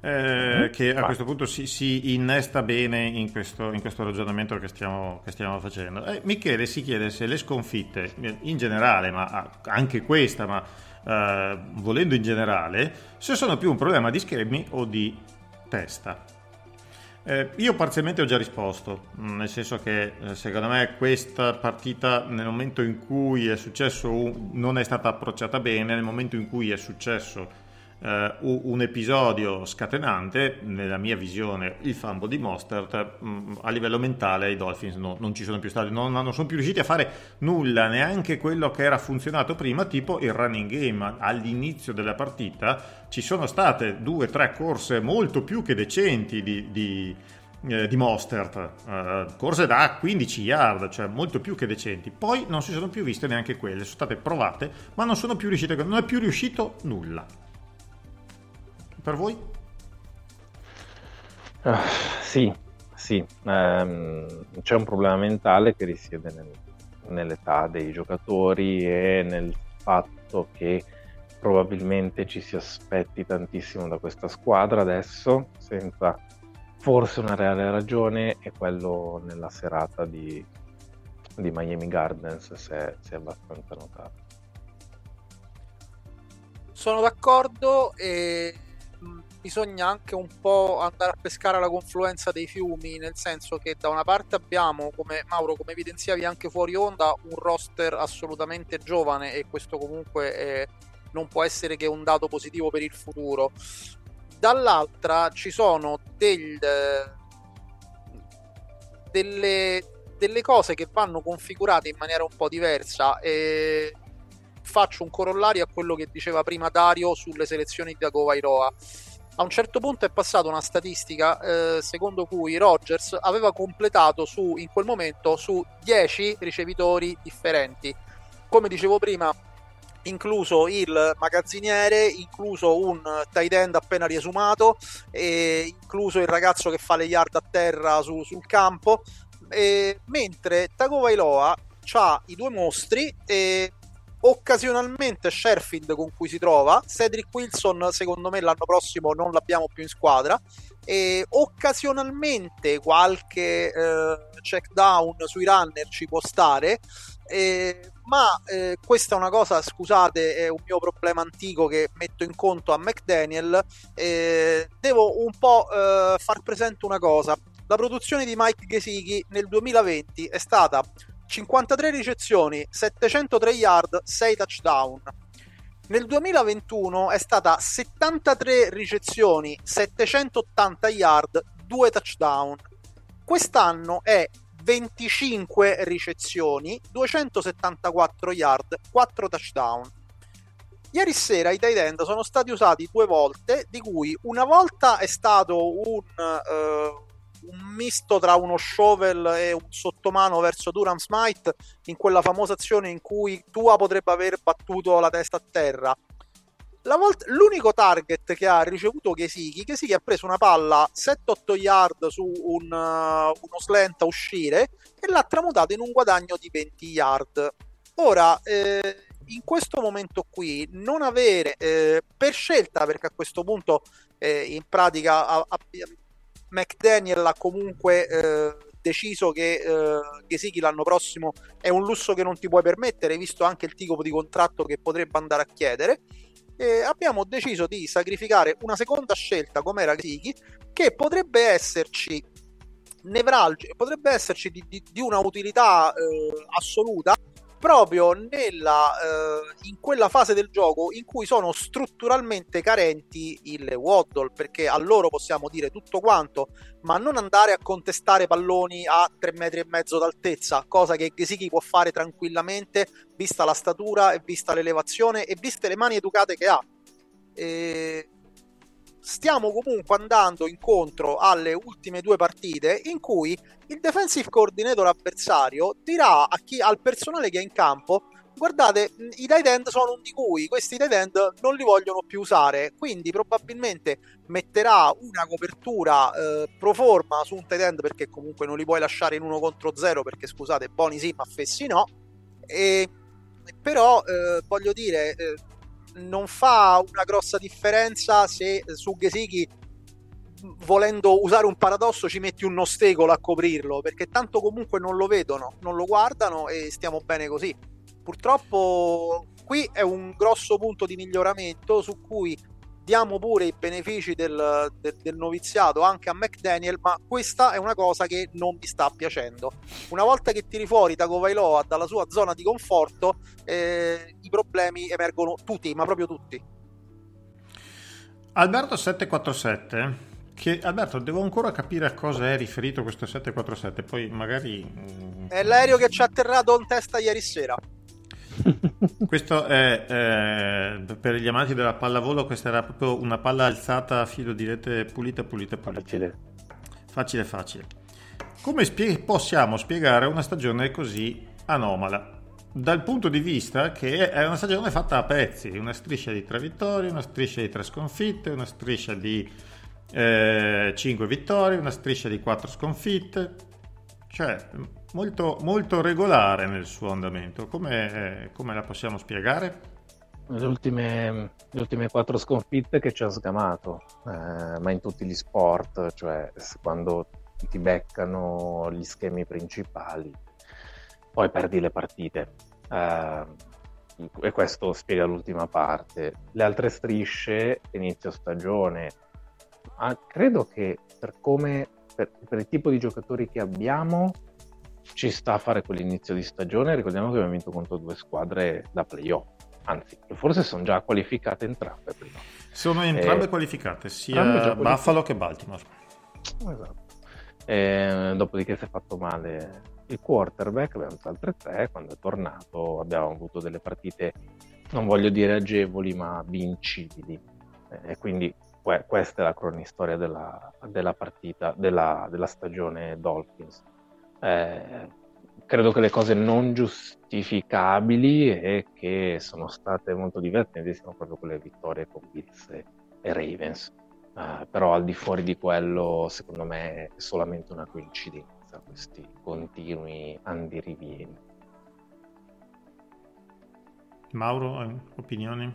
Eh, mm, che a questo punto si, si innesta bene in questo, in questo ragionamento che stiamo, che stiamo facendo. Eh, Michele si chiede se le sconfitte, in generale, ma anche questa, ma eh, volendo in generale, se sono più un problema di schemi o di testa. Eh, io parzialmente ho già risposto, mm, nel senso che eh, secondo me questa partita nel momento in cui è successo non è stata approcciata bene, nel momento in cui è successo eh, un episodio scatenante, nella mia visione, il fumble di Mostert, mm, a livello mentale i Dolphins no, non ci sono più stati, non, non, sono più riusciti a fare nulla, neanche quello che era funzionato prima, tipo il running game. All'inizio della partita ci sono state due o tre corse molto più che decenti di, di eh, di Mostert, eh, corse da 15 yard, cioè molto più che decenti. Poi non si sono più viste neanche quelle, sono state provate, ma non sono più riuscite, non è più riuscito nulla. Per voi? Ah, sì, sì, ehm, c'è un problema mentale che risiede nel- nell'età dei giocatori e nel fatto che probabilmente ci si aspetti tantissimo da questa squadra adesso, senza forse una reale ragione, e quello nella serata di, di Miami Gardens si è, si è abbastanza notato. Sono d'accordo e bisogna anche un po' andare a pescare alla confluenza dei fiumi, nel senso che da una parte abbiamo, come Mauro, come evidenziavi anche fuori onda, un roster assolutamente giovane e questo comunque è- non può essere che un dato positivo per il futuro. Dall'altra ci sono del- delle, delle cose che vanno configurate in maniera un po' diversa e faccio un corollario a quello che diceva prima Dario sulle selezioni di Agovairoa. A un certo punto è passata una statistica eh, secondo cui Rogers aveva completato su, in quel momento su 10 ricevitori differenti. Come dicevo prima, incluso il magazziniere, incluso un tight end appena riesumato, incluso il ragazzo che fa le yard a terra su- sul campo, e- mentre Tagovailoa ha i due mostri e occasionalmente Sherfield con cui si trova, Cedric Wilson secondo me l'anno prossimo non l'abbiamo più in squadra e occasionalmente qualche eh, check down sui runner ci può stare eh, ma eh, questa è una cosa, scusate, è un mio problema antico che metto in conto a McDaniel. eh, devo un po' eh, far presente una cosa. La produzione di Mike Gesicki nel 2020 è stata 53 ricezioni, 703 yard, 6 touchdown. Nel 2021 è stata 73 ricezioni, 780 yard, 2 touchdown. Quest'anno è 25 ricezioni, 274 yard, 4 touchdown. Ieri sera i tight end sono stati usati due volte, di cui una volta è stato un, eh, un misto tra uno shovel e un sottomano verso Durham Smite in quella famosa azione in cui Tua potrebbe aver battuto la testa a terra. Volta- l'unico target che ha ricevuto Gesicki, Gesicki ha preso una palla 7-8 yard su un, uh, uno slant a uscire e l'ha tramutato in un guadagno di 20 yard. Ora, eh, in questo momento qui, non avere eh, per scelta, perché a questo punto eh, in pratica a- a- McDaniel ha comunque eh, deciso che eh, Gesicki l'anno prossimo è un lusso che non ti puoi permettere, visto anche il tipo di contratto che potrebbe andare a chiedere. E abbiamo deciso di sacrificare una seconda scelta come era Gesicki, che potrebbe esserci nevralgica, potrebbe esserci di, di- di una utilità eh, assoluta proprio nella, eh, in quella fase del gioco in cui sono strutturalmente carenti il Waddle, perché a loro possiamo dire tutto quanto, ma non andare a contestare palloni a 3 metri e mezzo d'altezza, cosa che Gesicki può fare tranquillamente, vista la statura e vista l'elevazione e viste le mani educate che ha. E stiamo comunque andando incontro alle ultime due partite in cui il defensive coordinator avversario dirà chi, al personale che è in campo guardate i tight end sono un di cui questi tight end non li vogliono più usare quindi probabilmente metterà una copertura eh, pro forma su un tight end perché comunque non li puoi lasciare in uno contro zero perché scusate Boni sì ma Fessi no. E, però eh, voglio dire eh, non fa una grossa differenza se su Gesicki volendo usare un paradosso ci metti un nostecolo a coprirlo perché tanto comunque non lo vedono non lo guardano e stiamo bene così. Purtroppo qui è un grosso punto di miglioramento su cui diamo pure i benefici del, del- del noviziato anche a McDaniel ma questa è una cosa che non mi sta piacendo. Una volta che tiri fuori Tagovailoa dalla sua zona di conforto eh, i problemi emergono tutti ma proprio tutti Alberto 747 che Alberto devo ancora capire a cosa è riferito questo 747 poi magari mm, è l'aereo che ci ha atterrato in testa ieri sera questo è eh, per gli amanti della pallavolo questa era proprio una palla alzata a filo di rete pulita pulita pulita facile facile. Come spie- possiamo spiegare una stagione così anomala? Dal punto di vista che è una stagione fatta a pezzi, una striscia di tre vittorie, una striscia di tre sconfitte, una striscia di eh, cinque vittorie, una striscia di quattro sconfitte, cioè molto, molto regolare nel suo andamento. Come, eh, come la possiamo spiegare? Le ultime, le ultime quattro sconfitte che ci ha sgamato, eh, ma in tutti gli sport, cioè quando ti beccano gli schemi principali, poi perdi le partite. Eh, e questo spiega l'ultima parte. Le altre strisce, inizio stagione, ah, credo che per come per, per il tipo di giocatori che abbiamo ci sta a fare quell'inizio di stagione. Ricordiamo che abbiamo vinto contro due squadre da playoff, anzi, forse sono già qualificate entrambe prima. Sono entrambe Eh, qualificate, sia entrambe. Buffalo che Baltimore. Esatto. E, dopodiché si è fatto male il quarterback, abbiamo alzato altre tre, quando è tornato abbiamo avuto delle partite, non voglio dire agevoli, ma vincibili. E quindi que- questa è la cronistoria della, della partita, della, della stagione Dolphins. Eh, credo che le cose non giustificabili e che sono state molto divertenti siano proprio quelle vittorie con Bills e, e Ravens. Eh, però al di fuori di quello, secondo me, è solamente una coincidenza questi continui andirivieni. Mauro, hai opinioni?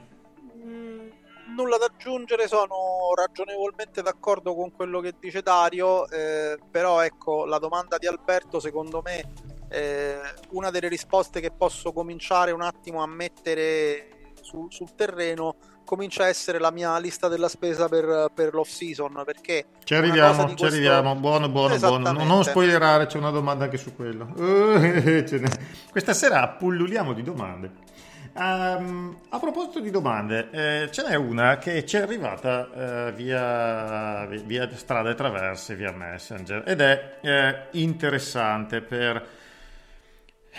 Mm, Nulla da aggiungere, sono ragionevolmente d'accordo con quello che dice Dario, eh, però ecco la domanda di Alberto secondo me eh, una delle risposte che posso cominciare un attimo a mettere su- sul terreno comincia a essere la mia lista della spesa per, per l'off season perché Ci arriviamo, ci questo- arriviamo. Buono, buono, buono. Non- spoilerare, c'è una domanda anche su quello. Eh. Questa sera pulluliamo di domande. Ehm, a proposito di domande, eh, ce n'è una che ci è arrivata eh, via, via strade traverse, via Messenger, ed è eh, interessante per,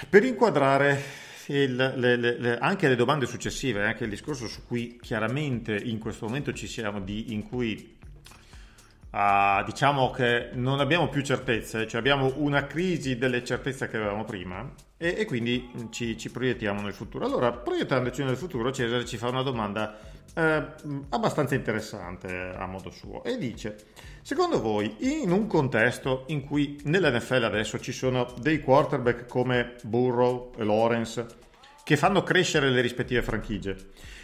per inquadrare il- le- le- anche le domande successive, anche il discorso su cui chiaramente in questo momento ci siamo, di, in cui Ah, diciamo che non abbiamo più certezze, cioè abbiamo una crisi delle certezze che avevamo prima e, e quindi ci, ci proiettiamo nel futuro. Allora, proiettandoci nel futuro, Cesare ci fa una domanda eh, abbastanza interessante a modo suo e dice: Secondo voi, in un contesto in cui nell'NFL adesso ci sono dei quarterback come Burrow e Lawrence che fanno crescere le rispettive franchigie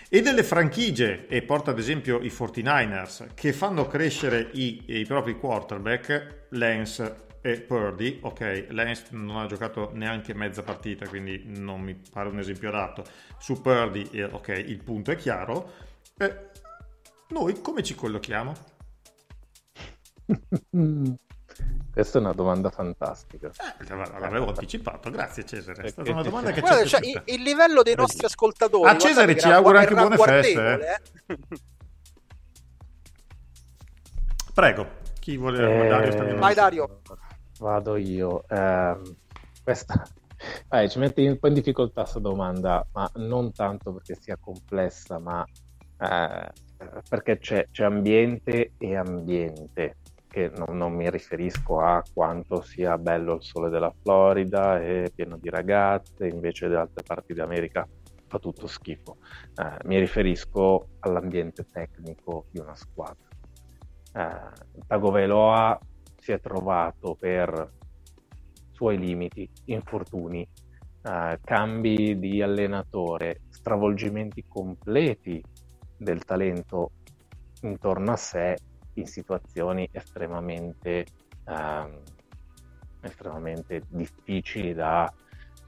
e delle franchigie, e porta ad esempio i 49ers, che fanno crescere i, i propri quarterback, Lance e Purdy, ok, Lance non ha giocato neanche mezza partita, quindi non mi pare un esempio adatto, su Purdy, eh, ok, il punto è chiaro, Eh, noi come ci collochiamo? Questa è una domanda fantastica. Eh, l'avevo anticipato, grazie Cesare, è stata una domanda che sei- ci è Guarda, cioè, piaciuta. il, il livello dei nostri ascoltatori A Cesare ci augura anche buone feste, guardevole, eh. Prego, chi vuole... Eh, Dario Vai. Dario. Vado io. Ehm, questa eh, ci mette un po' in difficoltà questa domanda, ma non tanto perché sia complessa, ma eh, perché c'è, c'è ambiente e ambiente, che non, non mi riferisco a quanto sia bello il sole della Florida e pieno di ragazze, invece da altre parti d'America fa tutto schifo. Eh, mi riferisco all'ambiente tecnico di una squadra. Eh, Tagovailoa si è trovato per suoi limiti, infortuni, eh, cambi di allenatore, stravolgimenti completi del talento intorno a sé in situazioni estremamente, ehm, estremamente difficili da,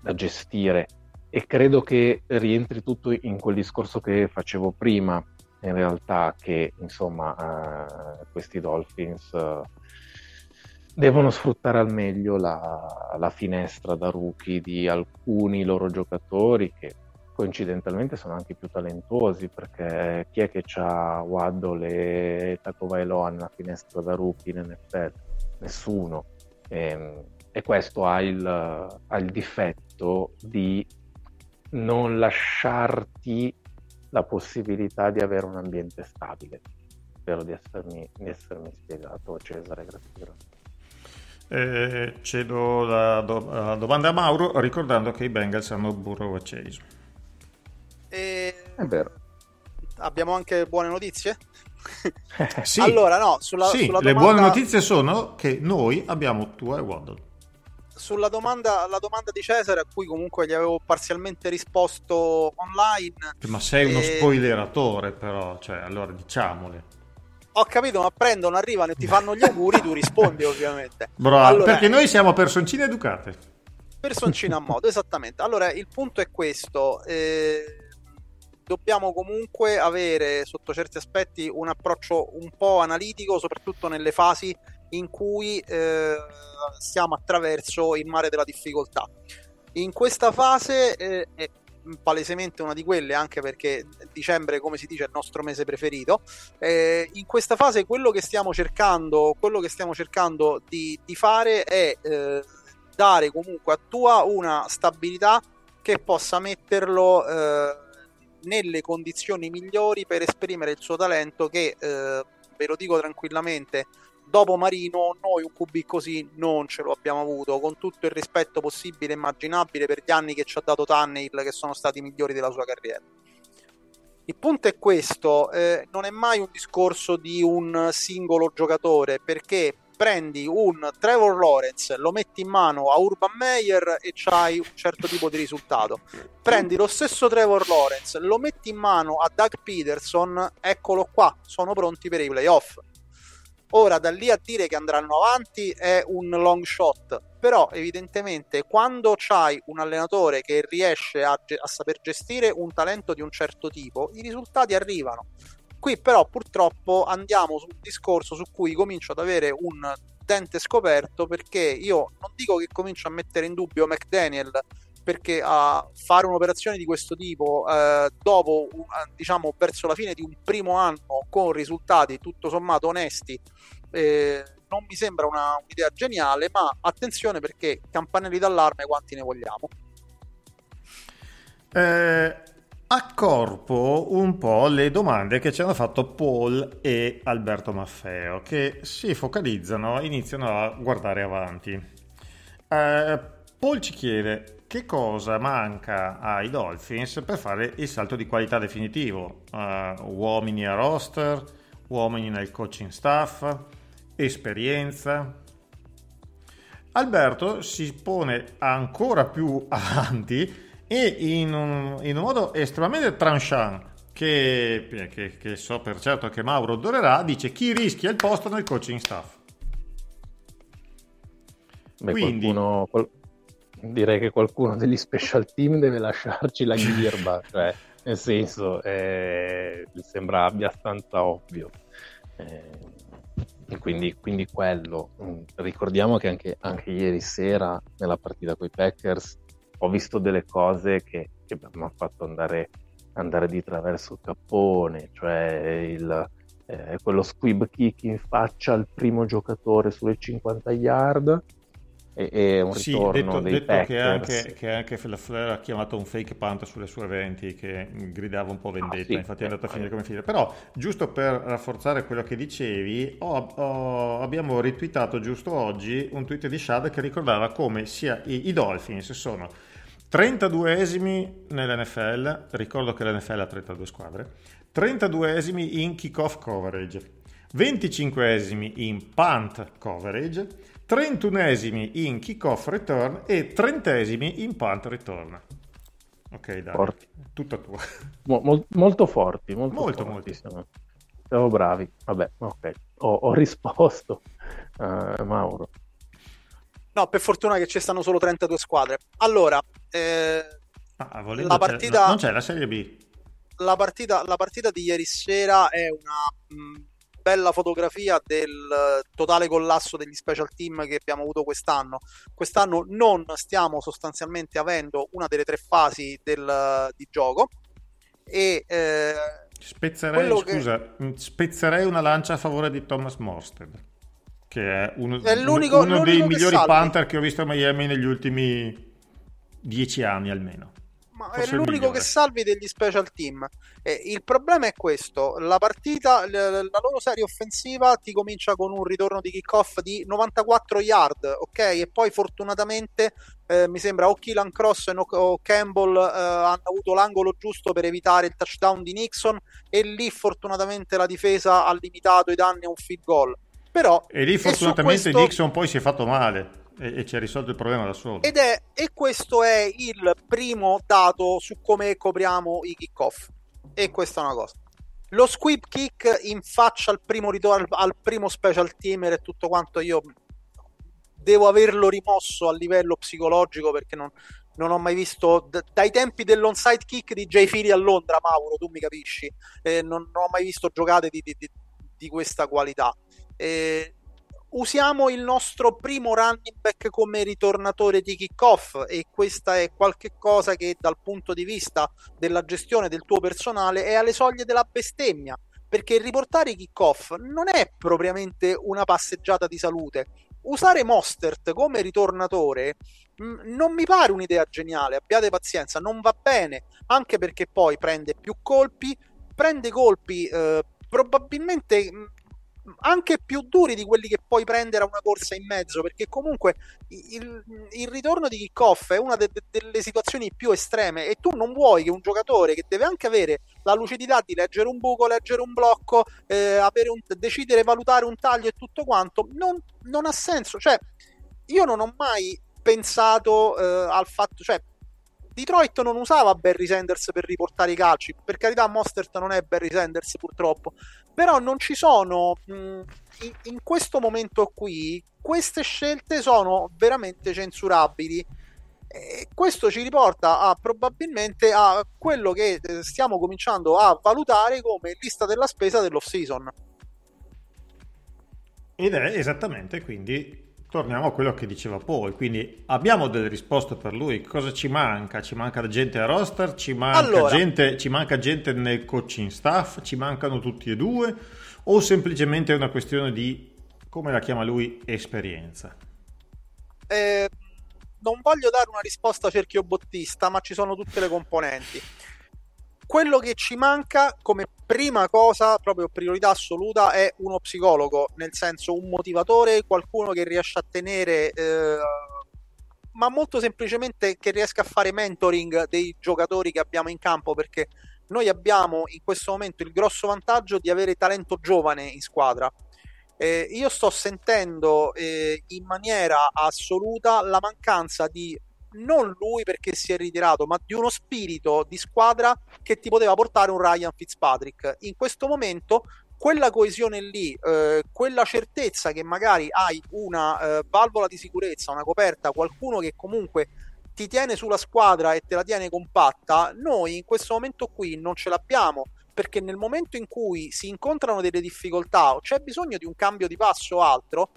da gestire. E credo che rientri tutto in quel discorso che facevo prima, in realtà, che insomma eh, questi Dolphins eh, devono sfruttare al meglio la, la finestra da rookie di alcuni loro giocatori che coincidentalmente sono anche più talentuosi perché chi è che ha Waddle e Tagovailoa nella finestra da rookie in NFL? Nessuno. E, e questo ha il, ha il difetto di non lasciarti la possibilità di avere un ambiente stabile. Spero di essermi, di essermi spiegato, Cesare, grazie. Eh, cedo la, do- la domanda a Mauro ricordando che i Bengals hanno Burrow e Chase. E È vero. abbiamo anche buone notizie? Sì, Allora, no, sulla, sì, sulla le domanda, buone notizie sono che noi abbiamo Tua e Waddle. sulla domanda, la domanda di Cesare, a cui comunque gli avevo parzialmente risposto online, Ma sei uno Eh, spoileratore però, cioè, allora diciamole. ho capito, ma prendono, arrivano e ti fanno gli auguri, tu rispondi ovviamente. Bravo, Allora, perché noi siamo personcine educate. Personcino a modo, esattamente. Allora, il punto è questo. eh, dobbiamo comunque avere, sotto certi aspetti, un approccio un po' analitico, soprattutto nelle fasi in cui eh, siamo attraverso il mare della difficoltà. In questa fase eh, è palesemente una di quelle, anche perché dicembre, come si dice, è il nostro mese preferito. Eh, in questa fase quello che stiamo cercando, che stiamo cercando di, di fare è eh, dare comunque a Tua una stabilità che possa metterlo eh, nelle condizioni migliori per esprimere il suo talento che, eh, ve lo dico tranquillamente, dopo Marino noi un QB così non ce lo abbiamo avuto, con tutto il rispetto possibile e immaginabile per gli anni che ci ha dato Tannehill, che sono stati i migliori della sua carriera. Il punto è questo, eh, non è mai un discorso di un singolo giocatore, perché prendi un Trevor Lawrence, lo metti in mano a Urban Meyer e c'hai un certo tipo di risultato. Prendi lo stesso Trevor Lawrence, lo metti in mano a Doug Peterson, eccolo qua, sono pronti per i playoff. Ora, da lì a dire che andranno avanti è un long shot, però evidentemente quando c'hai un allenatore che riesce a, ge- a saper gestire un talento di un certo tipo, i risultati arrivano. Qui però purtroppo andiamo su un discorso su cui comincio ad avere un dente scoperto perché io non dico che comincio a mettere in dubbio McDaniel perché a fare un'operazione di questo tipo eh, dopo un- diciamo verso la fine di un primo anno con risultati tutto sommato onesti eh, non mi sembra una- un'idea geniale ma attenzione perché campanelli d'allarme quanti ne vogliamo. Eh, accorpo un po' le domande che ci hanno fatto Paul e Alberto Maffeo, che si focalizzano, iniziano a guardare avanti. Eh, Paul ci chiede che cosa manca ai Dolphins per fare il salto di qualità definitivo. Eh, uomini a roster, uomini nel coaching staff, esperienza. Alberto si pone ancora più avanti e in un, in un modo estremamente tranchant che, che- che so per certo che Mauro adorerà, dice chi rischia il posto nel coaching staff. Beh, Quindi- qualcuno, qual- direi che qualcuno degli special team deve lasciarci la ghirba, cioè, nel senso, eh, mi sembra abbastanza ovvio. Eh, e quindi, quindi quello. Mm, Ricordiamo che anche, anche ieri sera, nella partita con i Packers, ho visto delle cose che, che mi hanno fatto andare, andare di traverso il cappone, cioè il, eh, quello squib kick in faccia al primo giocatore sulle 50 yard e, e un Sì, ritorno detto, dei detto Packers. che anche, che anche Flair ha chiamato un fake punt sulle sue 20 che gridava un po' vendetta, Ah, sì. infatti è andato a Eh, finire come finire. Però, giusto per rafforzare quello che dicevi, ho- ho- abbiamo ritweetato giusto oggi un tweet di Shad che ricordava come sia i, i Dolphins sono 32esimi nell'NFL, ricordo che l'NFL ha 32 squadre, 32esimi in kickoff coverage, 25esimi in punt coverage, 31esimi in kickoff return e 30esimi in punt return. Ok, dai, Forti. tutta tua. Mo- mol- molto forti, molto, Molto, forti molto. siamo. Bravi. Vabbè, ok. Ho, ho risposto, eh, Mauro. no per fortuna che ci stanno solo 32 squadre allora eh, Ah, volendo La c'è- partita- no, non c'è la Serie B. la partita, la partita di ieri sera è una mh, bella fotografia del eh, totale collasso degli special team che abbiamo avuto quest'anno. Quest'anno non stiamo sostanzialmente avendo una delle tre fasi del, di gioco e eh, Spezzerei, che- scusa, mh, spezzerei una lancia a favore di Thomas Morsted, che è uno, È uno dei migliori salvi. Panther che ho visto a Miami negli ultimi dieci anni almeno. Ma Forse è l'unico che salvi degli special team. Eh, il problema è questo: la partita, la loro serie offensiva ti comincia con un ritorno di kickoff di 94 yard, ok? E poi fortunatamente eh, mi sembra o Keelan Cross e o Campbell eh, hanno avuto l'angolo giusto per evitare il touchdown di Nixon e lì fortunatamente la difesa ha limitato i danni a un field goal. Però E lì e fortunatamente questo- Nixon poi si è fatto male e, e ci ha risolto il problema da solo. ed è, e questo è il primo dato su come copriamo i kickoff. E questa è una cosa. Lo squib kick in faccia al primo ritorno, al primo special teamer e tutto quanto io devo averlo rimosso a livello psicologico perché non, non ho mai visto d- dai tempi dell'onside kick di Jay Philly a Londra, Mauro, tu mi capisci, eh, non, non ho mai visto giocate di- di- di questa qualità. Eh, usiamo il nostro primo running back come ritornatore di kickoff e questa è qualche cosa che dal punto di vista della gestione del tuo personale è alle soglie della bestemmia perché riportare i kickoff non è propriamente una passeggiata di salute. Usare Mostert come ritornatore mh, non mi pare un'idea geniale abbiate pazienza non va bene anche perché poi prende più colpi prende colpi eh, probabilmente mh, anche più duri di quelli che puoi prendere a una corsa in mezzo, perché comunque il, il ritorno di kickoff è una de- de- delle situazioni più estreme e tu non vuoi che un giocatore che deve anche avere la lucidità di leggere un buco, leggere un blocco, eh, un, decidere, valutare un taglio e tutto quanto, non, non ha senso. Cioè, io non ho mai pensato eh, al fatto, cioè, Detroit non usava Barry Sanders per riportare i calci, per carità Mostert non è Barry Sanders purtroppo, però non ci sono mh, in, in questo momento qui queste scelte sono veramente censurabili. E questo ci riporta a probabilmente a quello che eh, stiamo cominciando a valutare come lista della spesa dell'off season Ed è esattamente quindi torniamo a quello che diceva Paul. Quindi abbiamo delle risposte per lui. Cosa ci manca? Ci manca gente a roster, ci manca, Allora. gente, ci manca gente nel coaching staff, ci mancano tutti e due, o semplicemente è una questione di, come la chiama lui, esperienza? Eh, non voglio dare una risposta cerchio bottista, ma ci sono tutte le componenti. Quello che ci manca come prima cosa, proprio priorità assoluta, è uno psicologo, nel senso un motivatore, qualcuno che riesce a tenere, eh, ma molto semplicemente che riesca a fare mentoring dei giocatori che abbiamo in campo, perché noi abbiamo in questo momento il grosso vantaggio di avere talento giovane in squadra. Eh, io sto sentendo eh, in maniera assoluta la mancanza di non lui perché si è ritirato, ma di uno spirito di squadra che ti poteva portare un Ryan Fitzpatrick. In questo momento quella coesione lì, eh, quella certezza che magari hai una eh, valvola di sicurezza, una coperta, qualcuno che comunque ti tiene sulla squadra e te la tiene compatta, noi in questo momento qui non ce l'abbiamo perché nel momento in cui si incontrano delle difficoltà o c'è bisogno di un cambio di passo o altro,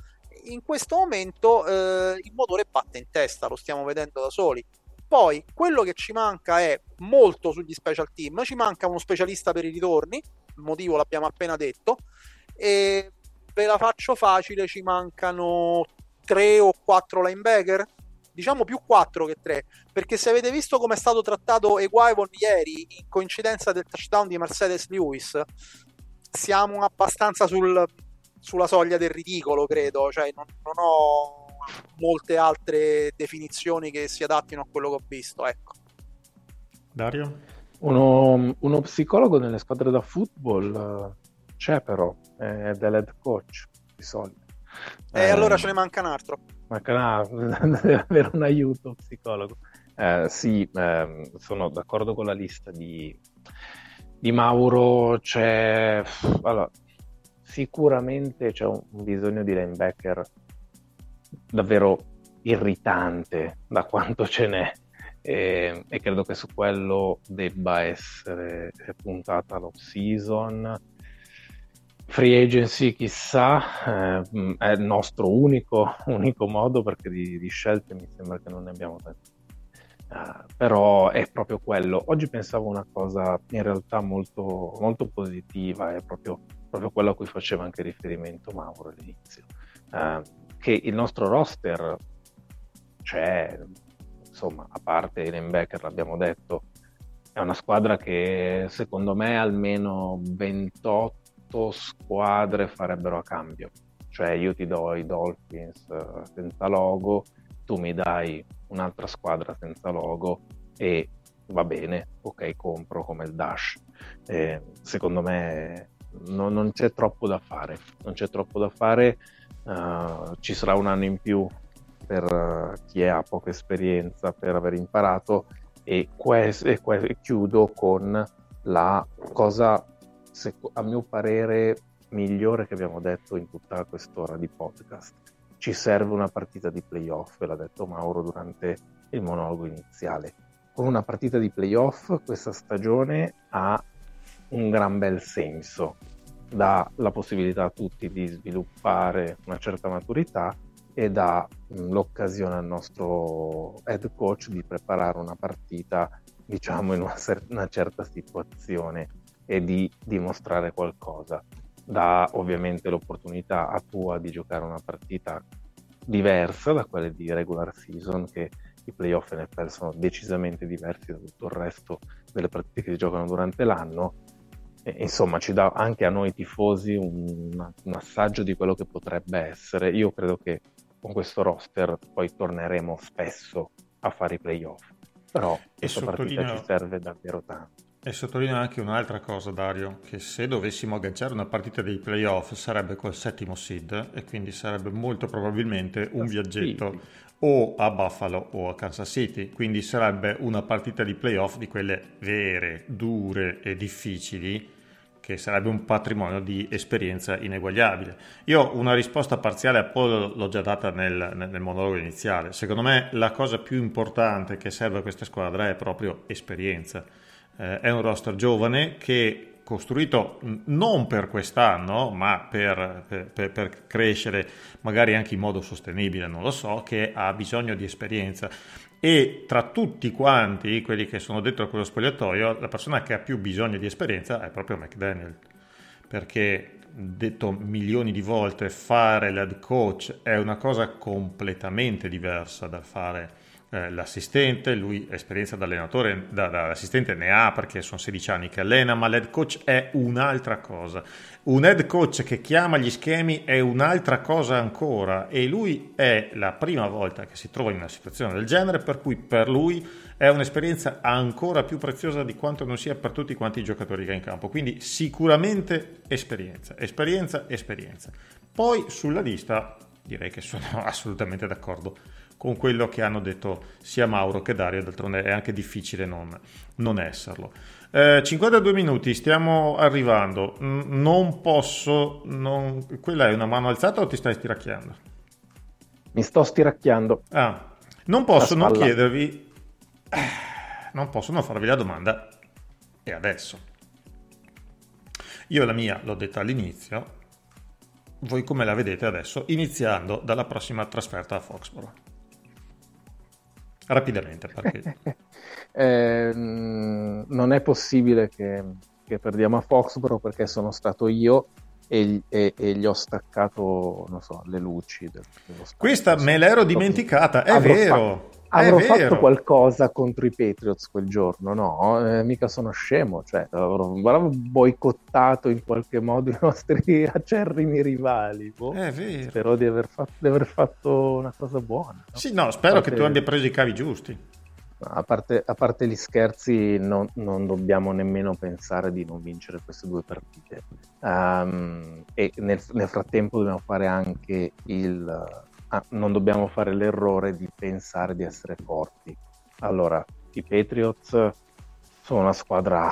in questo momento eh, il motore batte in testa, lo stiamo vedendo da soli. Poi quello che ci manca è molto sugli special team, ci manca uno specialista per i ritorni, il motivo l'abbiamo appena detto, e ve la faccio facile, ci mancano tre o quattro linebacker, diciamo più 4 che 3 perché se avete visto come è stato trattato Eguivon ieri in coincidenza del touchdown di Mercedes Lewis siamo abbastanza sul, sulla soglia del ridicolo credo cioè non, non ho molte altre definizioni che si adattino a quello che ho visto ecco Dario? Uno, uno psicologo nelle squadre da football eh, c'è però, è dell'head coach di solito. e Eh, allora ce ne manca un altro Manca una- deve avere un aiuto psicologo. Eh, sì, ehm, sono d'accordo con la lista di, di Mauro. C'è allora, sicuramente c'è un, bisogno di linebacker davvero irritante da quanto ce n'è. E, e credo che su quello debba essere puntata l'off season. Free agency, chissà, eh, è il nostro unico, unico modo perché di, di scelte mi sembra che non ne abbiamo tante. Eh, però è proprio quello. Oggi pensavo una cosa in realtà molto, molto positiva, è proprio, proprio quello a cui faceva anche riferimento Mauro all'inizio, Eh, che il nostro roster c'è, insomma, a parte i linebacker, l'abbiamo detto, è una squadra che secondo me almeno 28 squadre farebbero a cambio. Cioè io ti do i Dolphins eh, senza logo, tu mi dai un'altra squadra senza logo e va bene, ok, compro come il Dash. Eh, secondo me no- non c'è troppo da fare, non c'è troppo da fare, eh, ci sarà un anno in più per eh, chi ha poca esperienza per aver imparato e, que- e que- chiudo con la cosa, se- a mio parere, migliore che abbiamo detto in tutta quest'ora di podcast. Ci serve una partita di playoff, l'ha detto Mauro durante il monologo iniziale. Con una partita di playoff questa stagione ha un gran bel senso, dà la possibilità a tutti di sviluppare una certa maturità e dà mh, l'occasione al nostro head coach di preparare una partita, diciamo, in una, cer- una certa situazione e di dimostrare qualcosa. Dà ovviamente l'opportunità a tua di giocare una partita diversa da quelle di regular season, che i playoff NFL sono decisamente diversi da tutto il resto delle partite che si giocano durante l'anno. E, insomma, ci dà anche a noi tifosi un, un assaggio di quello che potrebbe essere. Io credo che con questo roster poi torneremo spesso a fare i playoff. Però questa partita ci serve davvero tanto. E sottolineo anche un'altra cosa, Dario, che se dovessimo agganciare una partita dei playoff sarebbe col settimo seed e quindi sarebbe molto probabilmente un viaggetto o a Buffalo o a Kansas City, quindi sarebbe una partita di playoff di quelle vere, dure e difficili che sarebbe un patrimonio di esperienza ineguagliabile. Io una risposta parziale a Paul l'ho già data nel, nel- monologo iniziale. Secondo me la cosa più importante che serve a questa squadra è proprio esperienza. Eh, è un roster giovane che costruito non per quest'anno, ma per- per- per crescere magari anche in modo sostenibile, non lo so, che ha bisogno di esperienza. E tra tutti quanti quelli che sono dentro quello spogliatoio, la persona che ha più bisogno di esperienza è proprio McDaniel. Perché, detto milioni di volte, fare l'head coach è una cosa completamente diversa dal fare eh, l'assistente. Lui esperienza da allenatore, da, da assistente ne ha perché sono 16 anni che allena, ma l'head coach è un'altra cosa. Un head coach che chiama gli schemi è un'altra cosa ancora e lui è la prima volta che si trova in una situazione del genere, per cui per lui è un'esperienza ancora più preziosa di quanto non sia per tutti quanti i giocatori che ha in campo. Quindi sicuramente esperienza, esperienza, esperienza. Poi sulla lista direi che sono assolutamente d'accordo con quello che hanno detto sia Mauro che Dario, d'altronde è anche difficile non, non esserlo. Eh, 52 minuti, stiamo arrivando. Mm, Non posso. non- Quella è una mano alzata o ti stai stiracchiando? Mi sto stiracchiando. Ah, non posso non chiedervi. Non posso non farvi la domanda. E adesso? Io la mia l'ho detta all'inizio. Voi come la vedete adesso? Iniziando dalla prossima trasferta a Foxborough. Rapidamente, perché Eh, non è possibile che, che perdiamo a Foxborough perché sono stato io e, gli- e- e gli ho staccato, non so, le luci. del- questa me l'ero dimenticata, è Avrò vero. È Avrò vero. fatto qualcosa contro i Patriots quel giorno, no? Eh, mica sono scemo, cioè avrò, avrò boicottato in qualche modo i nostri acerrimi rivali. boh. È vero. Spero di aver, fatto, di aver fatto una cosa buona. no? Sì, no, spero Parte- che tu abbia preso i cavi giusti. A parte, a parte gli scherzi, non, non dobbiamo nemmeno pensare di non vincere queste due partite. Ehm, e nel, nel frattempo dobbiamo fare anche il. Non dobbiamo fare l'errore di pensare di essere forti. Allora, i Patriots sono una squadra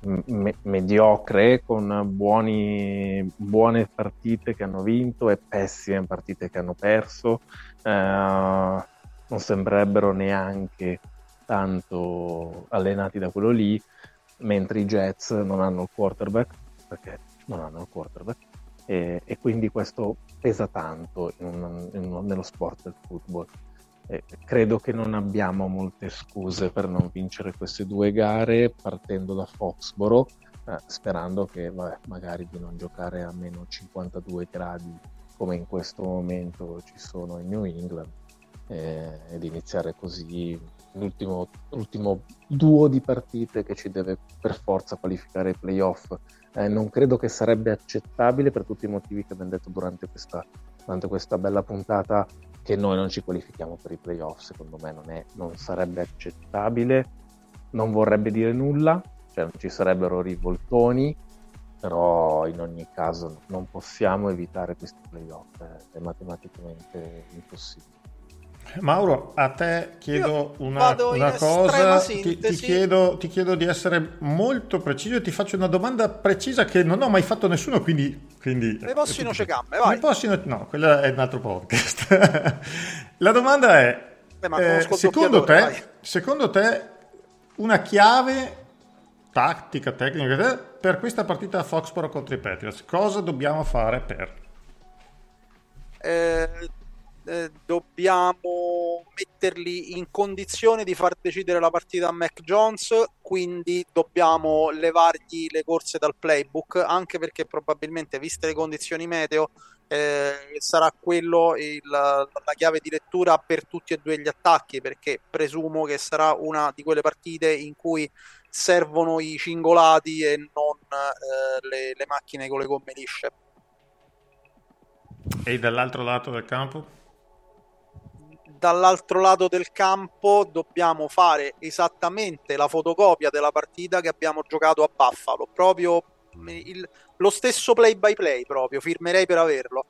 me- mediocre con buoni- buone partite che hanno vinto e pessime partite che hanno perso. Eh, non sembrerebbero neanche tanto allenati da quello lì, mentre i Jets non hanno il quarterback, perché non hanno il quarterback, e, e quindi questo pesa tanto in un- in un- nello sport del football. E credo che non abbiamo molte scuse per non vincere queste due gare partendo da Foxboro, eh, sperando che vabbè, magari di non giocare a meno 52 gradi come in questo momento ci sono in New England eh, ed iniziare così l'ultimo, l'ultimo duo di partite che ci deve per forza qualificare ai playoff. Eh, non credo che sarebbe accettabile per tutti i motivi che abbiamo detto durante questa, durante questa bella puntata che noi non ci qualifichiamo per i playoff, secondo me non, è, non sarebbe accettabile, non vorrebbe dire nulla, cioè non ci sarebbero rivoltoni, però in ogni caso non possiamo evitare questi playoff, eh, è matematicamente impossibile. Mauro, a te chiedo Io una, una cosa, ti, ti chiedo, ti chiedo di essere molto preciso e ti faccio una domanda precisa che non ho mai fatto a nessuno, quindi... quindi Le vostre nocecamme, Le vai. possino- no, quella è un altro podcast. La domanda è, Eh, ma eh, secondo, te, vai. secondo te una chiave tattica, tecnica, per questa partita a Foxborough contro i Patriots, cosa dobbiamo fare per... Eh, eh, dobbiamo metterli in condizione di far decidere la partita a Mac Jones, quindi dobbiamo levargli le corse dal playbook, anche perché probabilmente, viste le condizioni meteo, eh, sarà quello il- la chiave di lettura per tutti e due gli attacchi, perché presumo che sarà una di quelle partite in cui servono i cingolati e non eh, le, le macchine con le gomme lisce. E dall'altro lato del campo? Dall'altro lato del campo dobbiamo fare esattamente la fotocopia della partita che abbiamo giocato a Buffalo, proprio il- lo stesso play by play, proprio firmerei per averlo.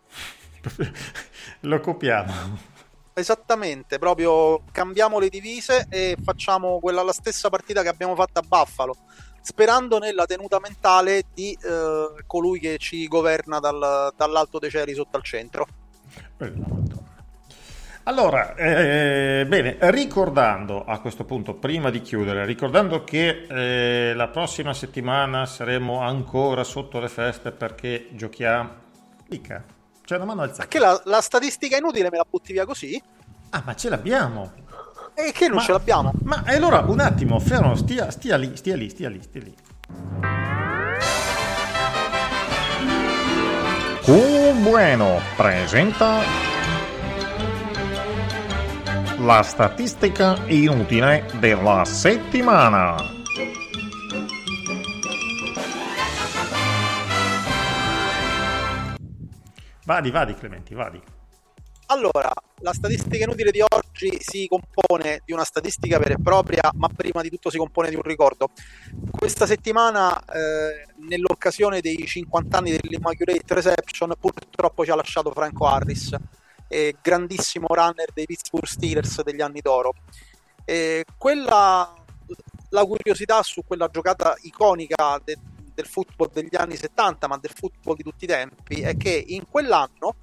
Lo copiamo. Esattamente, proprio cambiamo le divise e facciamo quella la stessa partita che abbiamo fatto a Buffalo, sperando nella tenuta mentale di eh, colui che ci governa dal- dall'alto dei cieli sotto al centro. Allora, eh, bene, ricordando a questo punto, prima di chiudere, ricordando che eh, la prossima settimana saremo ancora sotto le feste perché giochiamo... Mica, c'è una mano alzata. Perché la, la statistica inutile me la butti via così? Ah, ma ce l'abbiamo. E che non Ma- ce l'abbiamo? Ma e allora, un attimo, fermo, stia, stia lì, stia lì, stia lì, stia lì. Cool Bueno presenta la statistica inutile della settimana. Vadi, vadi Clementi, vadi. Allora, la statistica inutile di oggi si compone di una statistica vera e propria, ma prima di tutto si compone di un ricordo. Questa settimana, eh, nell'occasione dei 50 anni dell'Immaculate Reception, purtroppo ci ha lasciato Franco Harris, eh, grandissimo runner dei Pittsburgh Steelers degli anni d'oro. Eh, quella, la curiosità su quella giocata iconica de- del football degli anni 70, ma del football di tutti i tempi, è che in quell'anno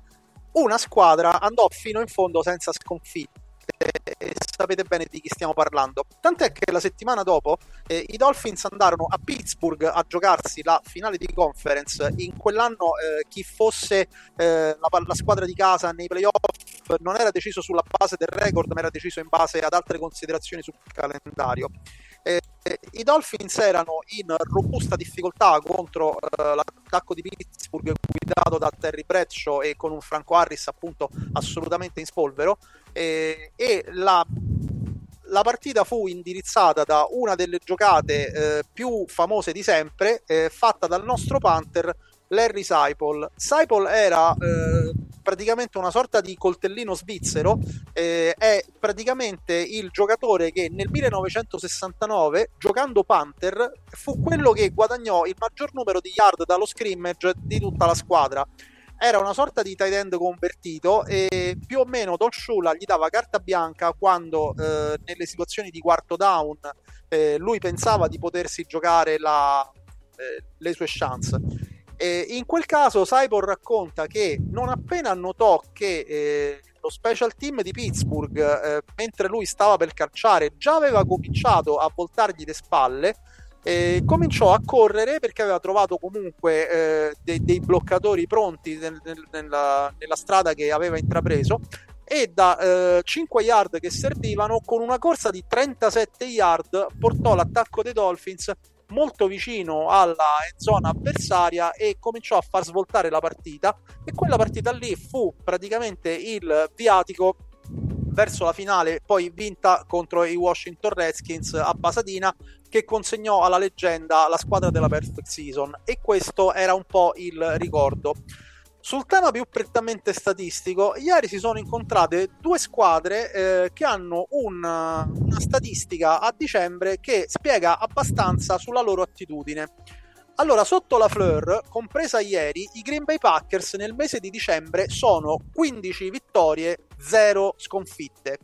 una squadra andò fino in fondo senza sconfitte e sapete bene di chi stiamo parlando. Tant'è che la settimana dopo eh, i Dolphins andarono a Pittsburgh a giocarsi la finale di conference. In quell'anno eh, chi fosse eh, la, la squadra di casa nei playoff non era deciso sulla base del record, ma era deciso in base ad altre considerazioni sul calendario. Eh, eh, I Dolphins erano in robusta difficoltà contro eh, l'attacco di Pittsburgh guidato da Terry Bradshaw e con un Franco Harris appunto assolutamente in spolvero eh, e la, la partita fu indirizzata da una delle giocate eh, più famose di sempre eh, fatta dal nostro Panther Larry Seipel. Seipel era eh, praticamente una sorta di coltellino svizzero, eh, è praticamente il giocatore che nel 1969, giocando Panther, fu quello che guadagnò il maggior numero di yard dallo scrimmage di tutta la squadra. Era una sorta di tight end convertito e più o meno Don Shula gli dava carta bianca quando eh, nelle situazioni di quarto down eh, lui pensava di potersi giocare la, eh, le sue chance. E in quel caso Cyborg racconta che non appena notò che eh, lo special team di Pittsburgh, eh, mentre lui stava per calciare, già aveva cominciato a voltargli le spalle, eh, cominciò a correre perché aveva trovato comunque eh, dei, dei bloccatori pronti nel- nel- nella, nella strada che aveva intrapreso e da eh, 5 yard che servivano con una corsa di 37 yard portò l'attacco dei Dolphins molto vicino alla zona avversaria e cominciò a far svoltare la partita e quella partita lì fu praticamente il viatico verso la finale, poi vinta contro i Washington Redskins a Pasadena, che consegnò alla leggenda la squadra della Perfect Season. E questo era un po' il ricordo. Sul tema più prettamente statistico, ieri si sono incontrate due squadre eh, che hanno un, una statistica a dicembre che spiega abbastanza sulla loro attitudine. Allora, sotto la Fleur, compresa ieri, i Green Bay Packers nel mese di dicembre sono 15 vittorie, 0 sconfitte.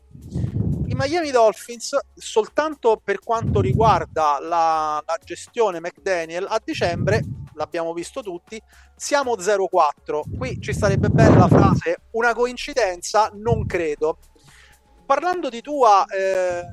I Miami Dolphins, soltanto per quanto riguarda la, la gestione McDaniel, a dicembre, l'abbiamo visto tutti, siamo 0-4. Qui ci sarebbe bene la frase una coincidenza, non credo. Parlando di tua, eh,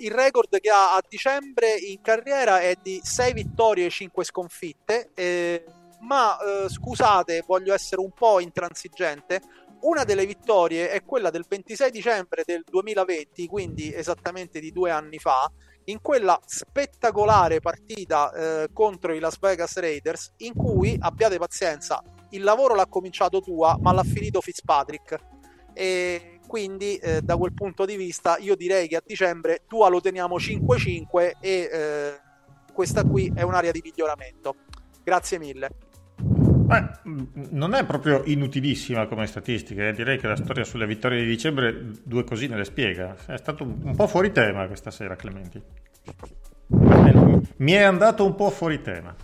il record che ha a dicembre in carriera è di 6 vittorie e 5 sconfitte. Eh, ma eh, scusate, voglio essere un po' intransigente. Una delle vittorie è quella del 26 dicembre del 2020, quindi esattamente di due anni fa, in quella spettacolare partita eh, contro i Las Vegas Raiders, in cui abbiate pazienza, il lavoro l'ha cominciato tua, ma l'ha finito Fitzpatrick. E quindi eh, da quel punto di vista io direi che a dicembre tua lo teniamo 5-5 e eh, questa qui è un'area di miglioramento. Grazie mille. Beh, non è proprio inutilissima come statistica, eh. direi che la storia sulle vittorie di dicembre due cosine le spiega. È stato un po' fuori tema questa sera, Clementi. Eh, Mi è andato un po' fuori tema.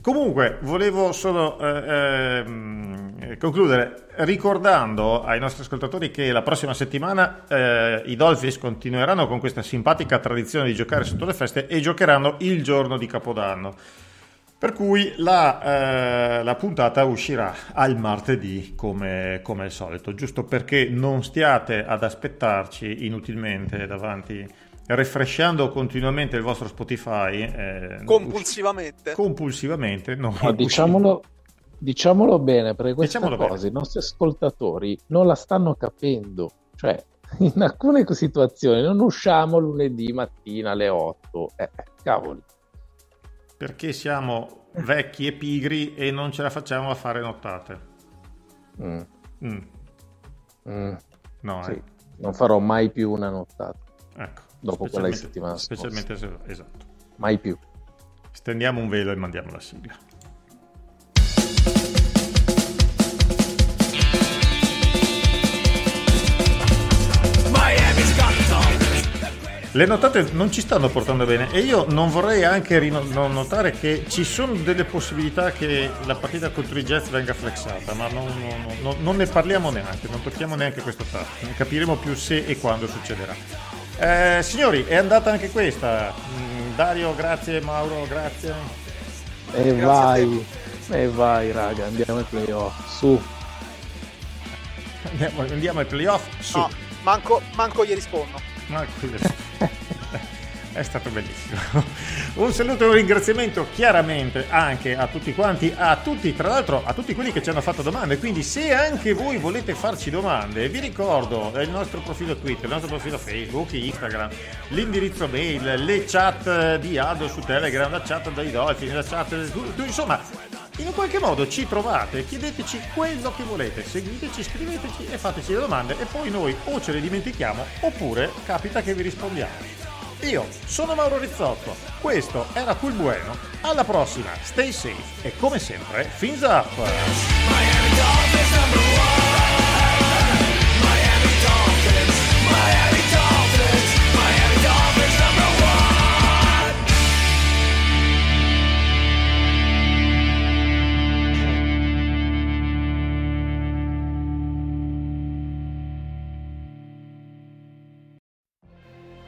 Comunque, volevo solo eh, ehm, concludere ricordando ai nostri ascoltatori che la prossima settimana eh, i Dolphins continueranno con questa simpatica tradizione di giocare sotto le feste e giocheranno il giorno di Capodanno. Per cui la, eh, la puntata uscirà al martedì come, come, al solito, giusto perché non stiate ad aspettarci inutilmente davanti, refresciando continuamente il vostro Spotify. Eh, compulsivamente. Usci- compulsivamente. No, no, diciamolo, diciamolo, bene, perché queste diciamolo cose bene. i nostri ascoltatori non la stanno capendo. Cioè, in alcune situazioni non usciamo lunedì mattina alle 8. Eh, cavoli perché siamo vecchi e pigri e non ce la facciamo a fare nottate. Mm. Mm. Mm. No, sì. eh. Non farò mai più una nottata. Ecco. Dopo quella settimana specialmente scorsa. esatto. Mai più. Stendiamo un velo e mandiamo la sigla. Le notate non ci stanno portando bene e io non vorrei anche notare che ci sono delle possibilità che la partita contro i Jets venga flexata, ma non, non, non, non ne parliamo neanche, non tocchiamo neanche questo tasto, ne capiremo più se e quando succederà. Eh, signori, è andata anche questa. Mm, Dario, grazie, Mauro, grazie. E grazie vai, e vai raga, andiamo ai playoff, su. Andiamo, andiamo ai playoff, su. No, manco, manco gli rispondo. Ma è stato bellissimo. Un saluto e un ringraziamento chiaramente anche a tutti quanti, a tutti, tra l'altro a tutti quelli che ci hanno fatto domande. Quindi, se anche voi volete farci domande, vi ricordo il nostro profilo Twitter, il nostro profilo Facebook, Instagram, l'indirizzo mail, le chat di Ado su Telegram, la chat dai Dolphin, la chat. Insomma, in qualche modo ci trovate, chiedeteci quello che volete, seguiteci, scriveteci e fateci le domande e poi noi o ce le dimentichiamo oppure capita che vi rispondiamo. Io sono Mauro Rizzotto, questo era Cool Bueno, alla prossima, stay safe e come sempre, fins up!